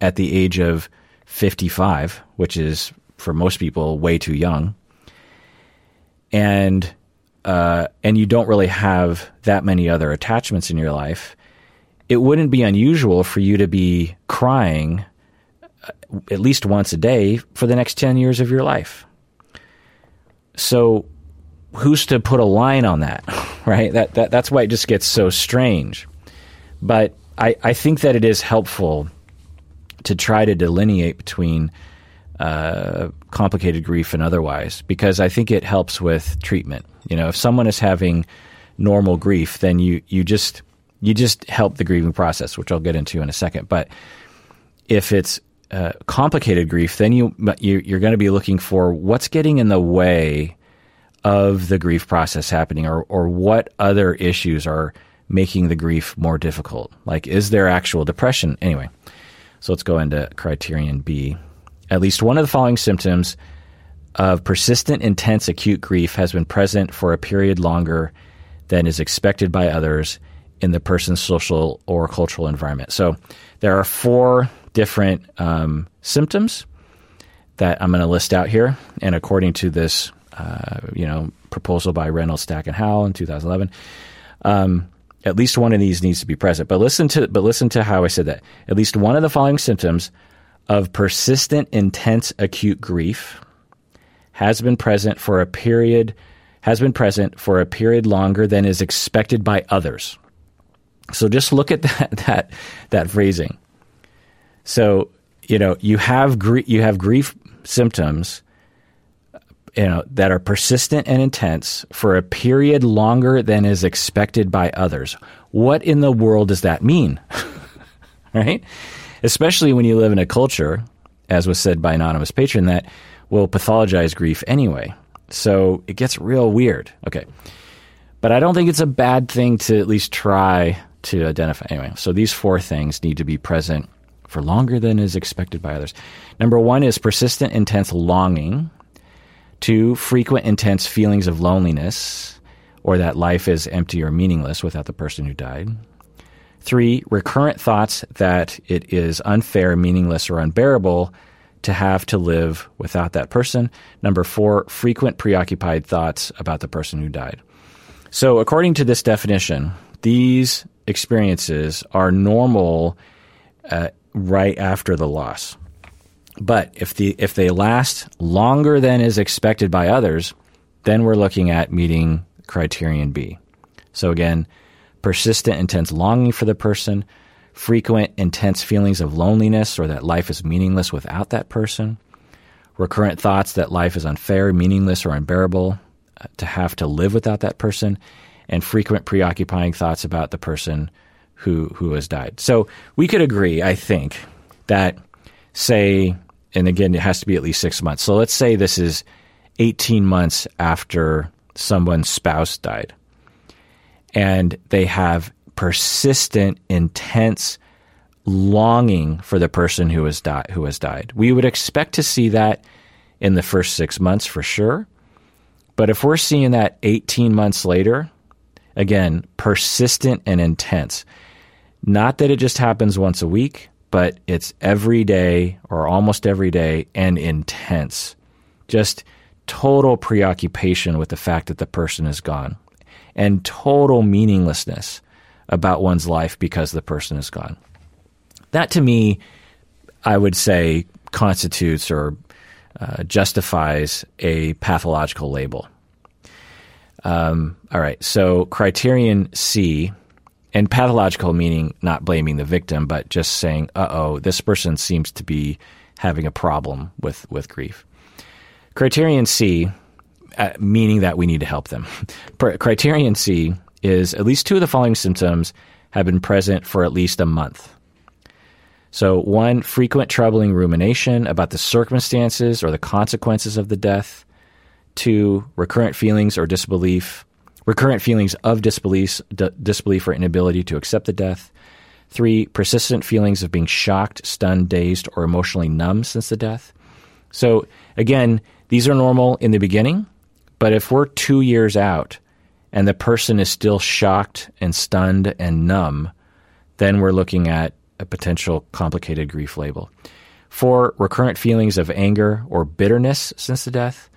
at the age of 55, which is for most people way too young. And uh, and you don't really have that many other attachments in your life, it wouldn't be unusual for you to be crying uh, at least once a day for the next 10 years of your life. So, who's to put a line on that, [laughs] right? That, that, that's why it just gets so strange. But I, I think that it is helpful to try to delineate between uh, complicated grief and otherwise, because I think it helps with treatment. You know, if someone is having normal grief, then you you just you just help the grieving process, which I'll get into in a second. But if it's uh, complicated grief, then you, you you're going to be looking for what's getting in the way of the grief process happening, or or what other issues are making the grief more difficult. Like, is there actual depression? Anyway, so let's go into criterion B. At least one of the following symptoms of persistent, intense, acute grief has been present for a period longer than is expected by others in the person's social or cultural environment. So there are four different um, symptoms that I'm going to list out here, and according to this, uh, you know, proposal by Reynolds, Stack, and Howell in 2011, um, at least one of these needs to be present. But listen to but listen to how I said that. At least one of the following symptoms of persistent, intense, acute grief has been present for a period has been present for a period longer than is expected by others. So just look at [laughs] that that that phrasing. So you know you have gr- you have grief symptoms you know that are persistent and intense for a period longer than is expected by others. What in the world does that mean? [laughs] right? Especially when you live in a culture, as was said by anonymous patron, that will pathologize grief anyway. So it gets real weird. Okay. But I don't think it's a bad thing to at least try to identify. Anyway, so these four things need to be present for longer than is expected by others. Number one is persistent, intense longing Two, frequent intense feelings of loneliness or that life is empty or meaningless without the person who died. Three, recurrent thoughts that it is unfair, meaningless, or unbearable to have to live without that person. Number four, frequent preoccupied thoughts about the person who died. So, according to this definition, these experiences are normal uh, right after the loss. But if the if they last longer than is expected by others, then we're looking at meeting criterion B. So again, persistent intense longing for the person, frequent intense feelings of loneliness or that life is meaningless without that person, recurrent thoughts that life is unfair, meaningless or unbearable uh, to have to live without that person, and frequent preoccupying thoughts about the person who who has died. So we could agree, I think, that say and again, it has to be at least six months. So let's say this is 18 months after someone's spouse died, and they have persistent, intense longing for the person who has died. Who has died? We would expect to see that in the first six months for sure. But if we're seeing that 18 months later, again, persistent and intense. Not that it just happens once a week, but it's every day or almost every day and intense. Just total preoccupation with the fact that the person is gone and total meaninglessness about one's life because the person is gone. That to me, I would say, constitutes or uh, justifies a pathological label. Um, all right. So criterion C, and pathological meaning not blaming the victim, but just saying, "Uh oh, this person seems to be having a problem with with grief." Criterion C, uh, meaning that we need to help them. [laughs] criterion C is at least two of the following symptoms have been present for at least a month. So, one, frequent troubling rumination about the circumstances or the consequences of the death. Two, recurrent feelings or disbelief, recurrent feelings of disbelief, d- disbelief or inability to accept the death. Three, persistent feelings of being shocked, stunned, dazed, or emotionally numb since the death. So, again, these are normal in the beginning, but if we're two years out and the person is still shocked and stunned and numb, then we're looking at a potential complicated grief label. For recurrent feelings of anger or bitterness since the death,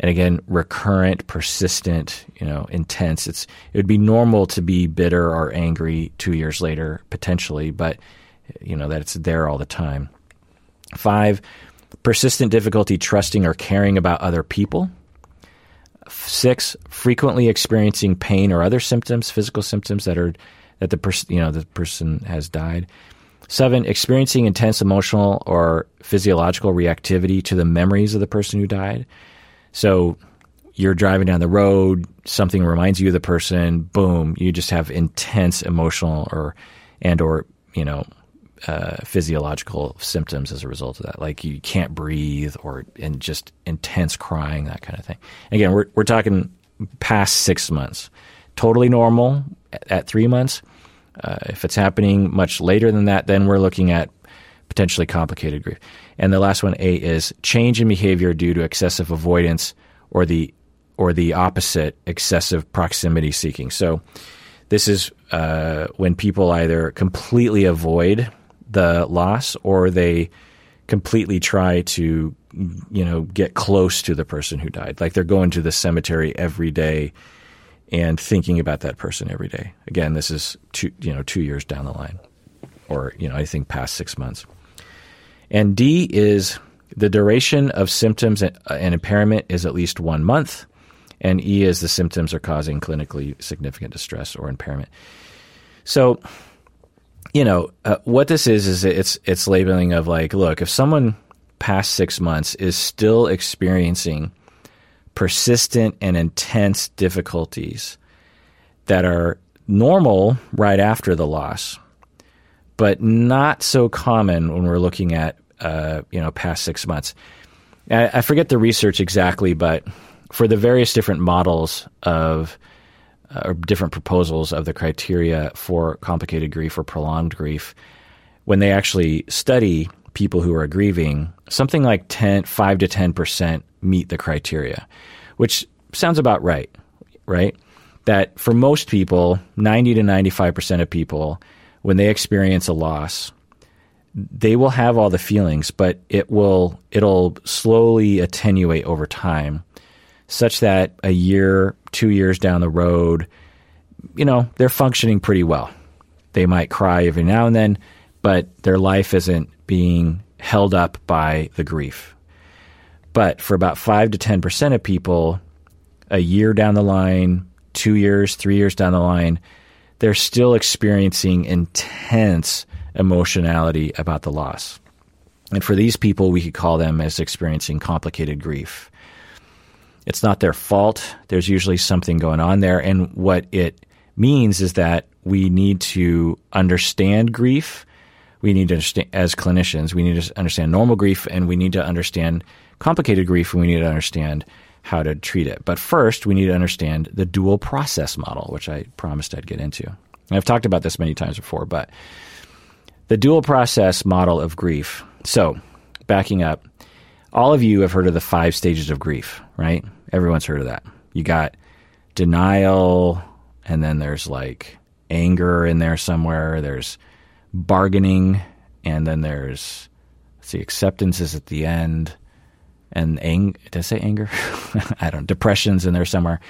and again, recurrent, persistent, you know, intense. It's it would be normal to be bitter or angry two years later, potentially, but you know that it's there all the time. Five, persistent difficulty trusting or caring about other people. Six, frequently experiencing pain or other symptoms, physical symptoms that are that the person you know the person has died. Seven, experiencing intense emotional or physiological reactivity to the memories of the person who died. So you're driving down the road, something reminds you of the person, boom, you just have intense emotional or and or you know uh, physiological symptoms as a result of that, like you can't breathe or and just intense crying, that kind of thing. Again, we're we're talking past six months, totally normal at, at three months. Uh, if it's happening much later than that, then we're looking at potentially complicated grief. And the last one, A, is change in behavior due to excessive avoidance or the or the opposite, excessive proximity seeking. So this is uh, when people either completely avoid the loss or they completely try to you know get close to the person who died like they're going to the cemetery every day and thinking about that person every day. Again, this is two, you know, two years down the line, or you know, I think past six months. And D is the duration of symptoms and uh, impairment is at least one month, and E is the symptoms are causing clinically significant distress or impairment. So, you know, uh, what this is is it's it's labeling of like, look, if someone past six months is still experiencing persistent and intense difficulties that are normal right after the loss, but not so common when we're looking at uh, you know past six months. I, I, forget the research exactly, but for the various different models of uh, or different proposals of the criteria for complicated grief or prolonged grief, when they actually study people who are grieving, something like 10, 5 to 10% meet the criteria, which sounds about right, right? That for most people, 90 to 95% of people, when they experience a loss, they will have all the feelings, but it will it'll slowly attenuate over time, such that a year, two years down the road, you know, they're functioning pretty well. They might cry every now and then, but their life isn't being held up by the grief. But for about 5 to 10% of people, a year down the line, two years, three years down the line, they're still experiencing intense emotionality about the loss. And for these people, we could call them as experiencing complicated grief. It's not their fault. There's usually something going on there. And what it means is that we need to understand grief we need to understand, as clinicians, we need to understand normal grief and we need to understand complicated grief and we need to understand how to treat it. But first, we need to understand the dual process model, which I promised I'd get into. And I've talked about this many times before, but the dual process model of grief. So, backing up, all of you have heard of the five stages of grief, right? Everyone's heard of that. You got denial, and then there's like anger in there somewhere. There's bargaining, and then there's see, acceptance is at the end, and ang- did I say anger? [laughs] I don't. Depression's in there somewhere.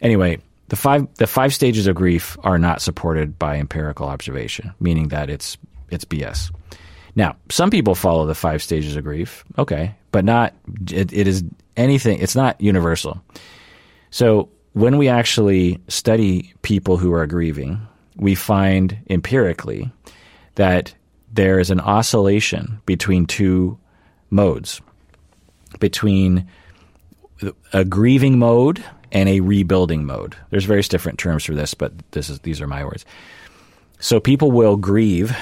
Anyway, the five the five stages of grief are not supported by empirical observation, meaning that it's it's BS. Now, some people follow the five stages of grief, okay, but not it, it is anything. It's not universal. So when we actually study people who are grieving, we find empirically that there is an oscillation between two modes, between a grieving mode and a rebuilding mode. There's various different terms for this, but this is these are my words. So people will grieve,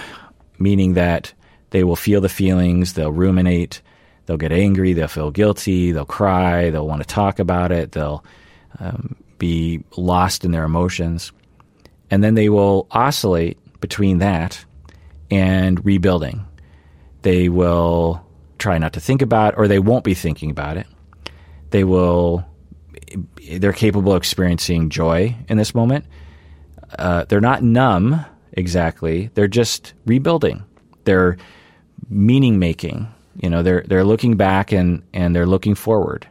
meaning that they will feel the feelings, they'll ruminate, they'll get angry, they'll feel guilty, they'll cry, they'll want to talk about it, they'll um, be lost in their emotions. And then they will oscillate between that and rebuilding. They will try not to think about it, or they won't be thinking about it. They will they're capable of experiencing joy in this moment. Uh, they're not numb exactly. They're just rebuilding. They're meaning making. You know, they're they're looking back and and they're looking forward,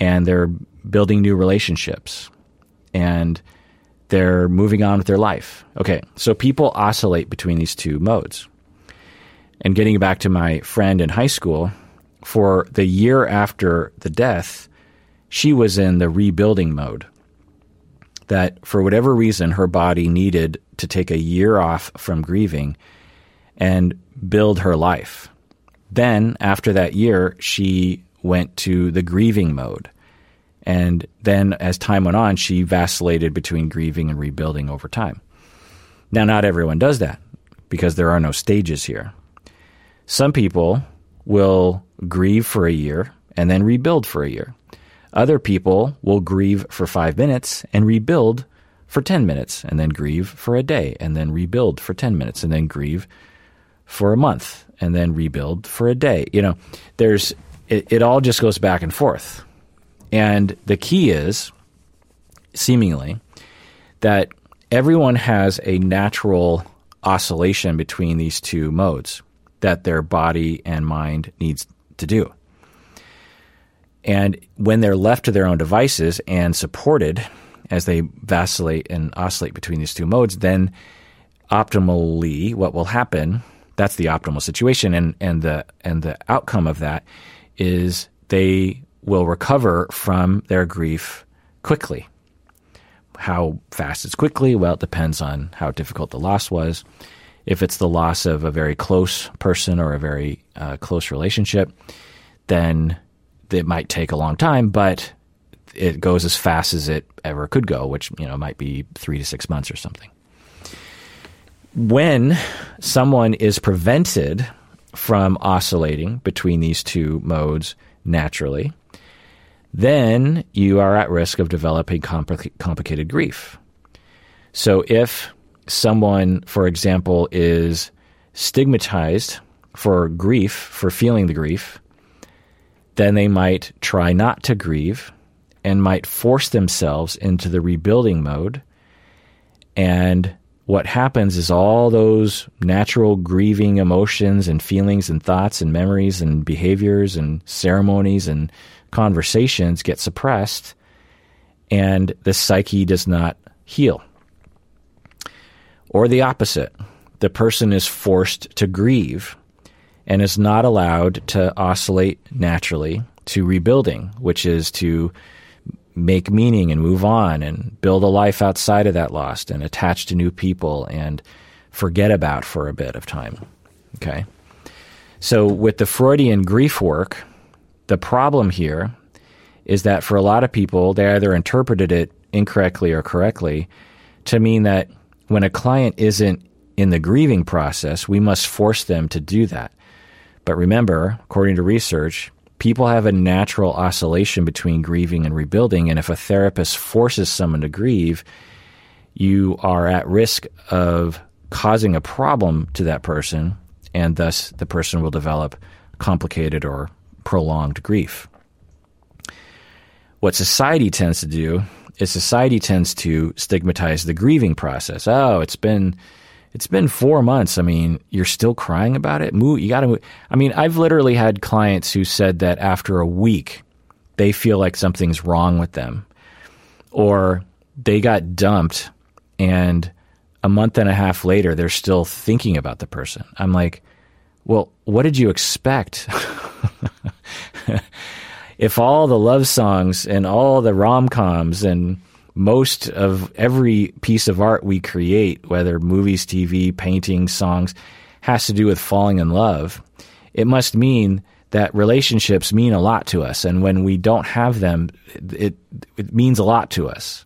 and they're building new relationships, and they're moving on with their life. Okay, so people oscillate between these two modes. And getting back to my friend in high school, for the year after the death, she was in the rebuilding mode. That for whatever reason, her body needed to take a year off from grieving and build her life. Then, after that year, she went to the grieving mode. And then, as time went on, she vacillated between grieving and rebuilding over time. Now, not everyone does that because there are no stages here. Some people will grieve for a year and then rebuild for a year. Other people will grieve for five minutes and rebuild for 10 minutes, and then grieve for a day, and then rebuild for 10 minutes, and then grieve for a month, and then rebuild for a day. You know, there's, it, it all just goes back and forth. And the key is, seemingly, that everyone has a natural oscillation between these two modes that their body and mind needs to do. And when they're left to their own devices and supported as they vacillate and oscillate between these two modes, then optimally what will happen, that's the optimal situation and, and the and the outcome of that is they will recover from their grief quickly. How fast it's quickly? Well, it depends on how difficult the loss was. If it's the loss of a very close person or a very uh, close relationship, then it might take a long time, but it goes as fast as it ever could go, which you know might be three to six months or something. When someone is prevented from oscillating between these two modes naturally, then you are at risk of developing compl- complicated grief. So if someone, for example, is stigmatized for grief, for feeling the grief, then they might try not to grieve and might force themselves into the rebuilding mode. And what happens is all those natural grieving emotions and feelings and thoughts and memories and behaviors and ceremonies and conversations get suppressed and the psyche does not heal. Or the opposite, the person is forced to grieve and is not allowed to oscillate naturally to rebuilding, which is to make meaning and move on and build a life outside of that loss and attach to new people and forget about for a bit of time. Okay? So, with the Freudian grief work, the problem here is that for a lot of people, they either interpreted it incorrectly or correctly to mean that when a client isn't in the grieving process, we must force them to do that. But remember, according to research, people have a natural oscillation between grieving and rebuilding. And if a therapist forces someone to grieve, you are at risk of causing a problem to that person, and thus the person will develop complicated or prolonged grief. What society tends to do is society tends to stigmatize the grieving process. Oh, it's been it's been four months. I mean, you're still crying about it. Move, you got to. I mean, I've literally had clients who said that after a week, they feel like something's wrong with them, or they got dumped, and a month and a half later, they're still thinking about the person. I'm like, well, what did you expect? [laughs] if all the love songs and all the rom coms and most of every piece of art we create, whether movies, TV, paintings, songs, has to do with falling in love, it must mean that relationships mean a lot to us. And when we don't have them, it, it means a lot to us.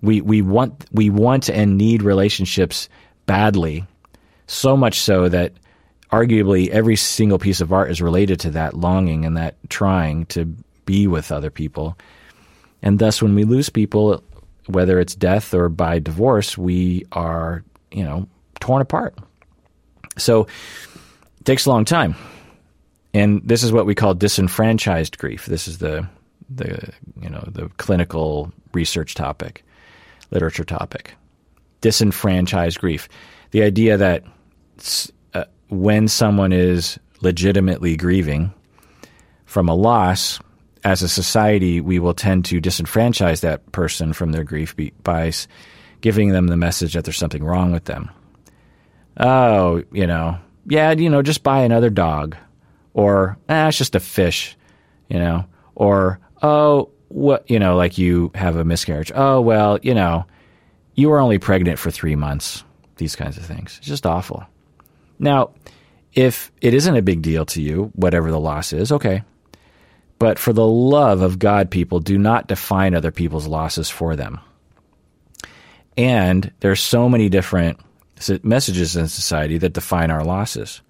We, we, want, we want and need relationships badly, so much so that arguably every single piece of art is related to that longing and that trying to be with other people. And thus, when we lose people, whether it's death or by divorce, we are, you know, torn apart. So it takes a long time. And this is what we call disenfranchised grief. This is the the you know the clinical research topic, literature topic. Disenfranchised grief. The idea that uh, when someone is legitimately grieving from a loss, as a society, we will tend to disenfranchise that person from their grief by giving them the message that there's something wrong with them. Oh, you know, yeah, you know, just buy another dog, or ah, it's just a fish, you know, or oh, what, you know, like you have a miscarriage. Oh, well, you know, you were only pregnant for three months. These kinds of things. It's just awful. Now, if it isn't a big deal to you, whatever the loss is, okay, but for the love of God, people, do not define other people's losses for them. And there's so many different messages in society that define our losses.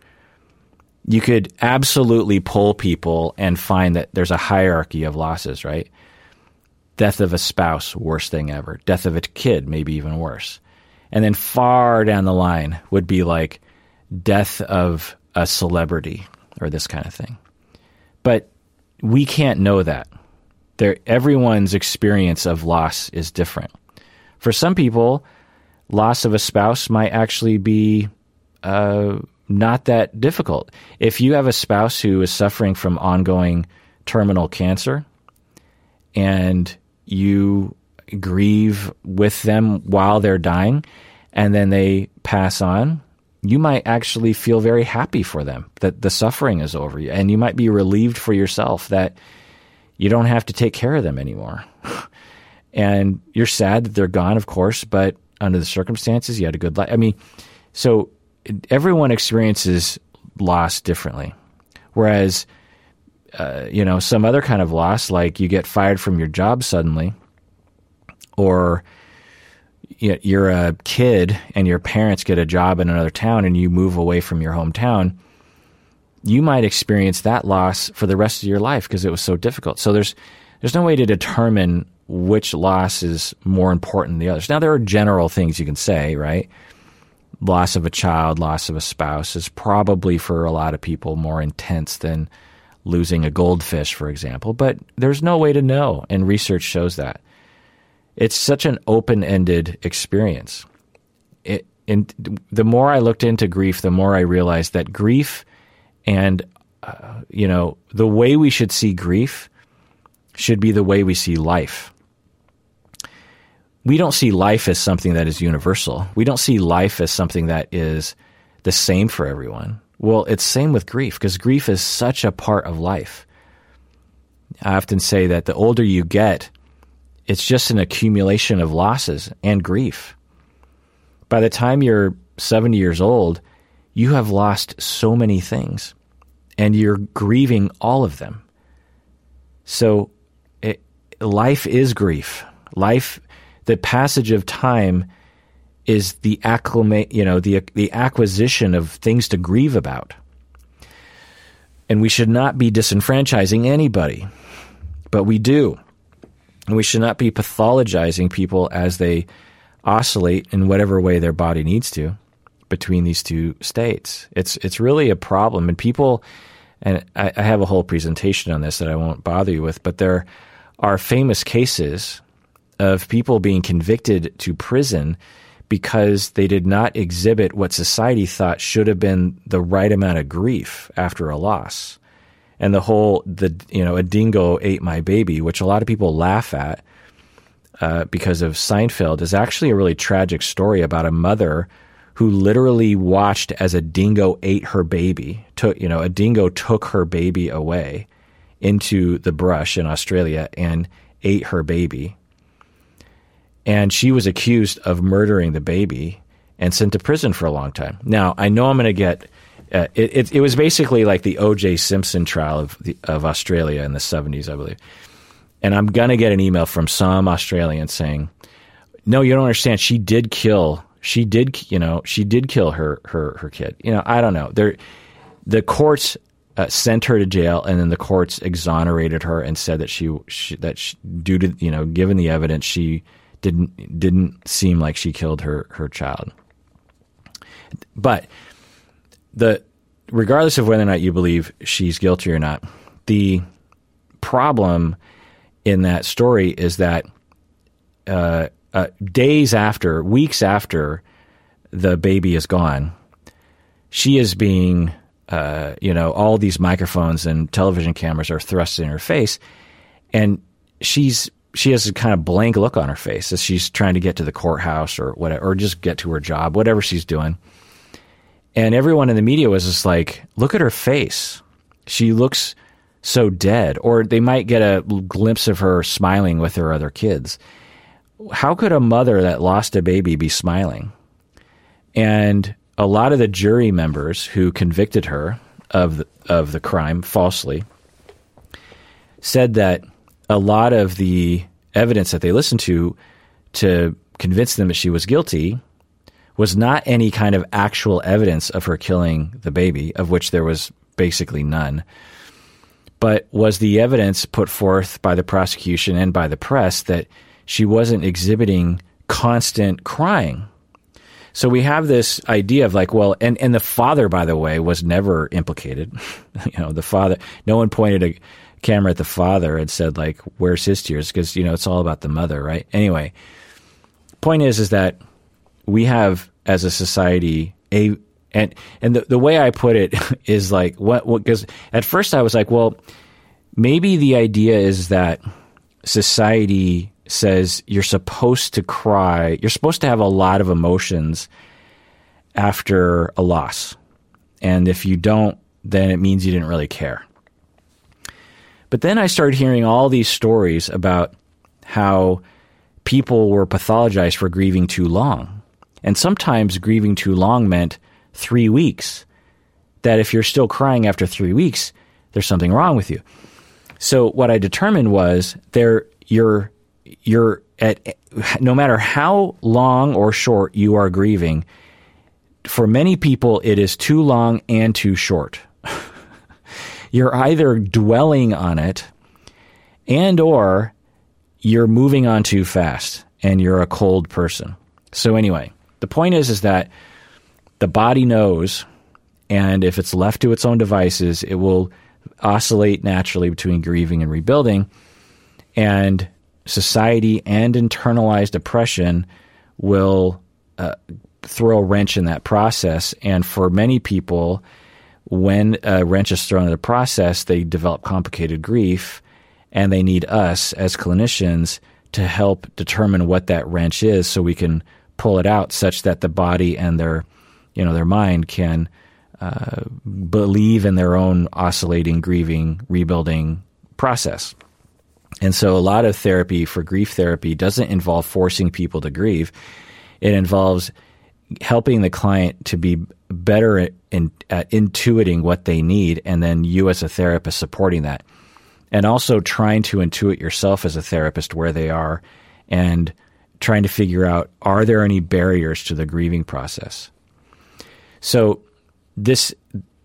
You could absolutely pull people and find that there's a hierarchy of losses, right? Death of a spouse, worst thing ever. Death of a kid, maybe even worse. And then far down the line would be like death of a celebrity or this kind of thing. But we can't know that. Everyone's experience of loss is different. For some people, loss of a spouse might actually be uh, not that difficult. If you have a spouse who is suffering from ongoing terminal cancer and you grieve with them while they're dying and then they pass on, you might actually feel very happy for them that the suffering is over. And you might be relieved for yourself that you don't have to take care of them anymore. [laughs] and you're sad that they're gone, of course, but under the circumstances, you had a good life. I mean, so everyone experiences loss differently. Whereas, uh, you know, some other kind of loss, like you get fired from your job suddenly, or you're a kid and your parents get a job in another town and you move away from your hometown, you might experience that loss for the rest of your life because it was so difficult. So there's there's no way to determine which loss is more important than the others. Now there are general things you can say, right? Loss of a child, loss of a spouse is probably for a lot of people more intense than losing a goldfish, for example. But there's no way to know, and research shows that it's such an open ended experience. It, and the more I looked into grief, the more I realized that grief and, uh, you know, the way we should see grief should be the way we see life. We don't see life as something that is universal. We don't see life as something that is the same for everyone. Well, it's same with grief because grief is such a part of life. I often say that the older you get, it's just an accumulation of losses and grief. By the time you're 70 years old, you have lost so many things and you're grieving all of them. So it, life is grief. Life, the passage of time is the acclimate, you know, the, the acquisition of things to grieve about. And we should not be disenfranchising anybody, but we do. And we should not be pathologizing people as they oscillate in whatever way their body needs to between these two states. It's it's really a problem, and people. And I, I have a whole presentation on this that I won't bother you with, but there are famous cases of people being convicted to prison because they did not exhibit what society thought should have been the right amount of grief after a loss and the whole the you know a dingo ate my baby, which a lot of people laugh at uh, because of Seinfeld, is actually a really tragic story about a mother who literally watched as a dingo ate her baby. Took you know a dingo took her baby away into the brush in Australia and ate her baby. and she was accused of murdering the baby and sent to prison for a long time. Now I know I'm going to get. Uh, it, it, it was basically like the O.J. Simpson trial of the, of Australia in the 70s, I believe. And I'm gonna get an email from some Australian saying, "No, you don't understand. She did kill. She did. You know, she did kill her her her kid. You know, I don't know. There, the courts uh, sent her to jail, and then the courts exonerated her and said that she, she that she, due to you know, given the evidence, she didn't didn't seem like she killed her her child. But the regardless of whether or not you believe she's guilty or not, the problem in that story is that uh, uh, days after, weeks after the baby is gone, she is being uh, you know, all these microphones and television cameras are thrust in her face, and she's she has a kind of blank look on her face as she's trying to get to the courthouse or whatever, or just get to her job, whatever she's doing. And everyone in the media was just like, "Look at her face. She looks so dead." Or they might get a glimpse of her smiling with her other kids. How could a mother that lost a baby be smiling? And a lot of the jury members who convicted her of the, of the crime falsely said that a lot of the evidence that they listened to to convince them that she was guilty was not any kind of actual evidence of her killing the baby, of which there was basically none, but was the evidence put forth by the prosecution and by the press that she wasn't exhibiting constant crying so we have this idea of like, well, and, and the father, by the way, was never implicated. [laughs] you know, the father, no one pointed a camera at the father and said like, where's his tears? Because, you know, it's all about the mother, right? Anyway, point is, is that we have as a society a, and, and the, the way I put it [laughs] is like, what, because at first I was like, well, maybe the idea is that society says you're supposed to cry. You're supposed to have a lot of emotions after a loss. And if you don't, then it means you didn't really care. But then I started hearing all these stories about how people were pathologized for grieving too long. And sometimes grieving too long meant three weeks. That if you're still crying after three weeks, there's something wrong with you. So what I determined was there you're you're at no matter how long or short you are grieving, for many people it is too long and too short. [laughs] you're either dwelling on it and or you're moving on too fast and you're a cold person. So anyway, the point is is that the body knows and if it's left to its own devices, it will oscillate naturally between grieving and rebuilding. And society and internalized oppression will uh, throw a wrench in that process. And for many people, when a wrench is thrown in the process, they develop complicated grief, and they need us as clinicians to help determine what that wrench is, so we can pull it out, such that the body and their, you know, their mind can uh, believe in their own oscillating, grieving, rebuilding process. And so a lot of therapy for grief therapy doesn't involve forcing people to grieve. It involves helping the client to be better in, at intuiting what they need and then you as a therapist supporting that. And also trying to intuit yourself as a therapist where they are and trying to figure out are there any barriers to the grieving process. So this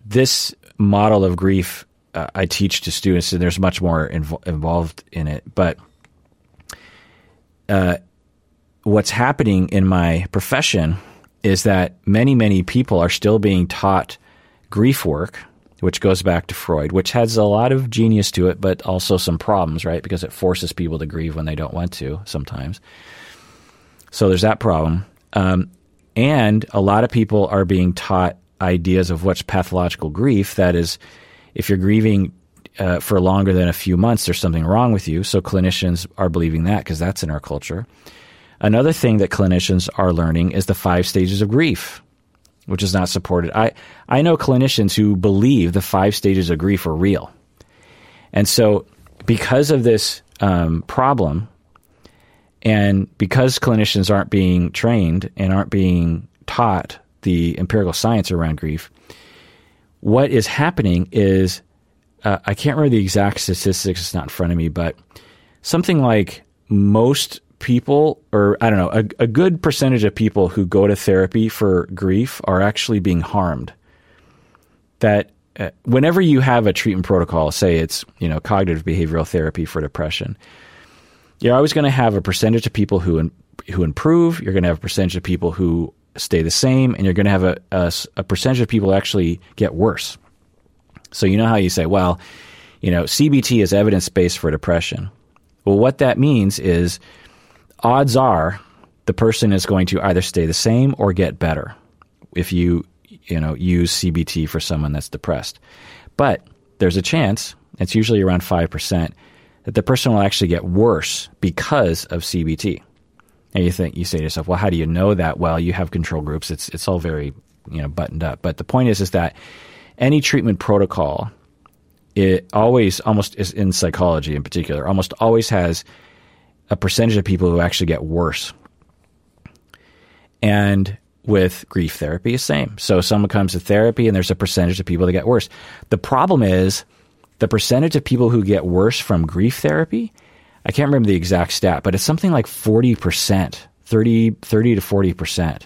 this model of grief uh, I teach to students, and there's much more inv- involved in it. But uh, what's happening in my profession is that many, many people are still being taught grief work, which goes back to Freud, which has a lot of genius to it, but also some problems, right? Because it forces people to grieve when they don't want to sometimes. So there's that problem. Um, and a lot of people are being taught ideas of what's pathological grief that is if you're grieving uh, for longer than a few months, there's something wrong with you. So clinicians are believing that because that's in our culture. Another thing that clinicians are learning is the five stages of grief, which is not supported. I, I know clinicians who believe the five stages of grief are real. And so, because of this um, problem, And because clinicians aren't being trained and aren't being taught the empirical science around grief, what is happening is uh, I can't remember the exact statistics, it's not in front of me, but something like most people, or I don't know, a, a good percentage of people who go to therapy for grief are actually being harmed. That uh, whenever you have a treatment protocol, say it's you know cognitive behavioral therapy for depression, you're always going to have a percentage of people who in, who improve. You're going to have a percentage of people who stay the same, and you're going to have a, a, a percentage of people actually get worse. So you know how you say, well, you know, CBT is evidence based for depression. Well, what that means is odds are the person is going to either stay the same or get better if you you know use CBT for someone that's depressed. But there's a chance, it's usually around 5%, that the person will actually get worse because of CBT. And you think you say to yourself, well, how do you know that? Well, you have control groups. It's it's all very you know buttoned up. But the point is is that any treatment protocol, it always almost is in psychology in particular, almost always has a percentage of people who actually get worse. And with grief therapy the same. So someone comes to therapy and there's a percentage of people that get worse. The problem is the percentage of people who get worse from grief therapy, I can't remember the exact stat, but it's something like 40%, 30, 30 to 40%.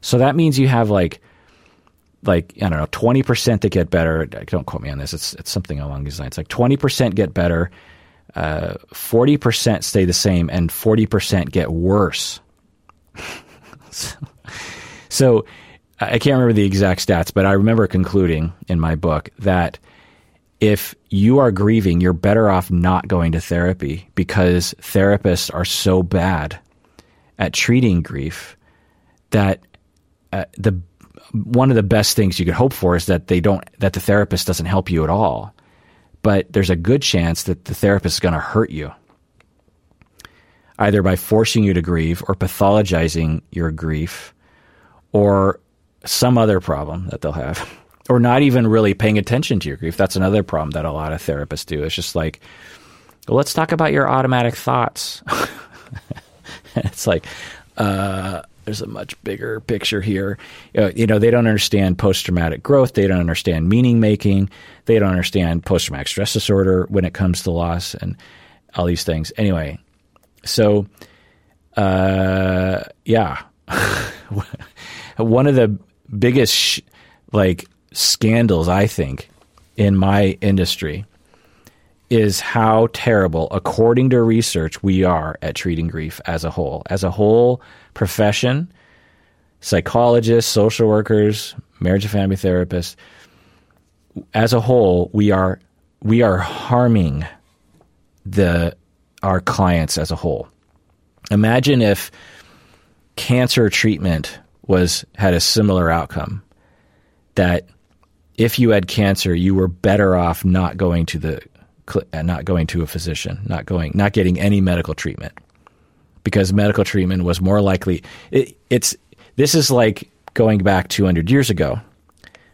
So that means you have like like I don't know, twenty percent that get better. Don't quote me on this. It's it's something along these lines. Like twenty percent get better, uh, forty percent stay the same, and forty percent get worse. so, [laughs] so I can't remember the exact stats, but I remember concluding in my book that if you are grieving, you're better off not going to therapy because therapists are so bad at treating grief that uh, the one of the best things you could hope for is that they don't that the therapist doesn't help you at all. But there's a good chance that the therapist is going to hurt you. Either by forcing you to grieve or pathologizing your grief or some other problem that they'll have. [laughs] Or not even really paying attention to your grief. That's another problem that a lot of therapists do. It's just like, well, let's talk about your automatic thoughts. [laughs] it's like, uh, there's a much bigger picture here. Uh, you know, they don't understand post traumatic growth. They don't understand meaning making. They don't understand post traumatic stress disorder when it comes to loss and all these things. Anyway, so uh, yeah, [laughs] one of the biggest sh- like scandals I think in my industry is how terrible, according to research, we are at treating grief as a whole. As a whole profession, psychologists, social workers, marriage and family therapists, as a whole, we are we are harming the our clients as a whole. Imagine if cancer treatment was had a similar outcome that if you had cancer, you were better off not going to the uh, not going to a physician, not going, not getting any medical treatment, because medical treatment was more likely. It, it's this is like going back 200 years ago,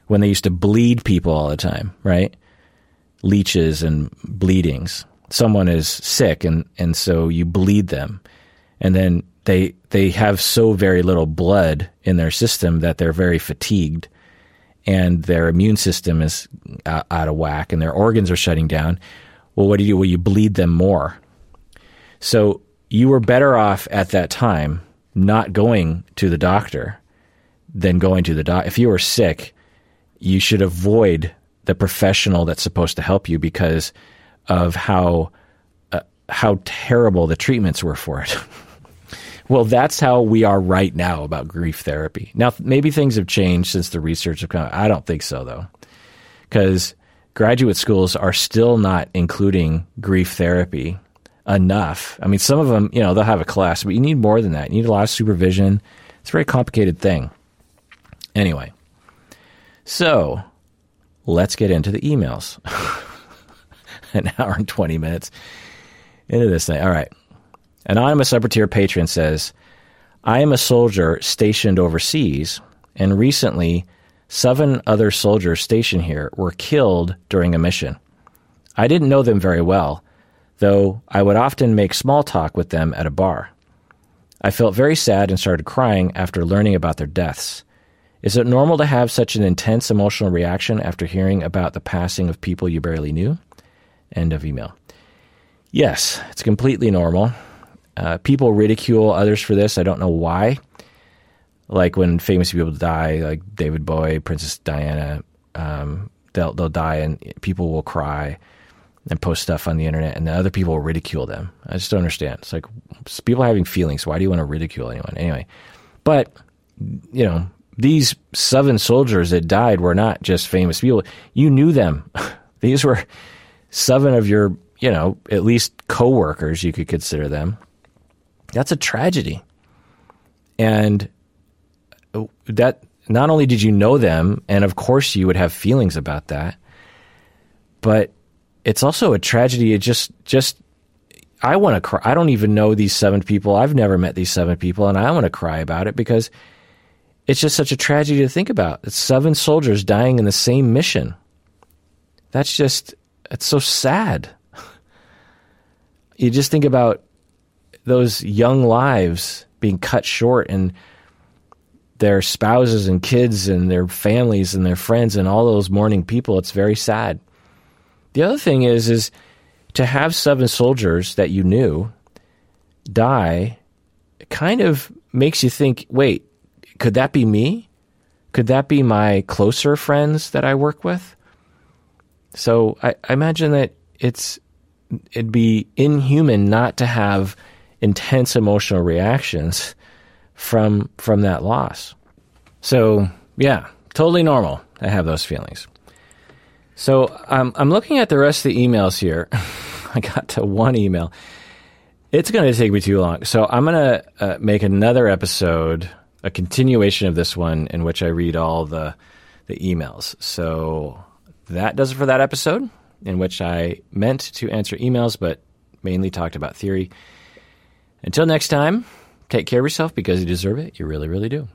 when they used to bleed people all the time, right? Leeches and bleedings. Someone is sick, and and so you bleed them, and then they they have so very little blood in their system that they're very fatigued and their immune system is out, of whack and their organs are shutting down. Well, what do you do? Well, you bleed them more. So you were better off at that time not going to the doctor than going to the doc. If you were sick, you should avoid the professional that's supposed to help you because of how uh, how terrible the treatments were for it. [laughs] Well, that's how we are right now about grief therapy. Now, maybe things have changed since the research have come. I don't think so, though, because graduate schools are still not including grief therapy enough. I mean, some of them, you know, they'll have a class, but you need more than that. You need a lot of supervision. It's a very complicated thing. Anyway, so let's get into the emails. [laughs] An hour and 20 minutes into this thing. All right. Anonymous upper patron says, I am a soldier stationed overseas, and recently seven other soldiers stationed here were killed during a mission. I didn't know them very well, though I would often make small talk with them at a bar. I felt very sad and started crying after learning about their deaths. Is it normal to have such an intense emotional reaction after hearing about the passing of people you barely knew? End of email. Yes, it's completely normal. Uh, people ridicule others for this. I don't know why. Like when famous people die, like David Bowie, Princess Diana, um, they'll they'll die and people will cry and post stuff on the internet, and the other people will ridicule them. I just don't understand. It's like people having feelings. Why do you want to ridicule anyone anyway? But you know, these seven soldiers that died were not just famous people. You knew them. [laughs] these were seven of your, you know, at least coworkers. You could consider them. That's a tragedy, and that not only did you know them, and of course you would have feelings about that, but it's also a tragedy. It just just I want to cry. I don't even know these seven people. I've never met these seven people, and I want to cry about it because it's just such a tragedy to think about. It's seven soldiers dying in the same mission. That's just it's so sad. [laughs] You just think about those young lives being cut short and their spouses and kids and their families and their friends and all those mourning people. It's very sad. The other thing is is to have seven soldiers that you knew die kind of makes you think, wait, could that be me? Could that be my closer friends that I work with? So I, I imagine that it's it'd be inhuman not to have intense emotional reactions from from that loss. So yeah, totally normal to have those feelings. So um, I'm looking at the rest of the emails here. [laughs] I got to one email. It's going to take me too long, so I'm going to uh, make another episode, a continuation of this one, in which I read all the the emails. So that does it for that episode, in which I meant to answer emails, but mainly talked about theory. Until next time. Take care of yourself because you deserve it. You really, really do.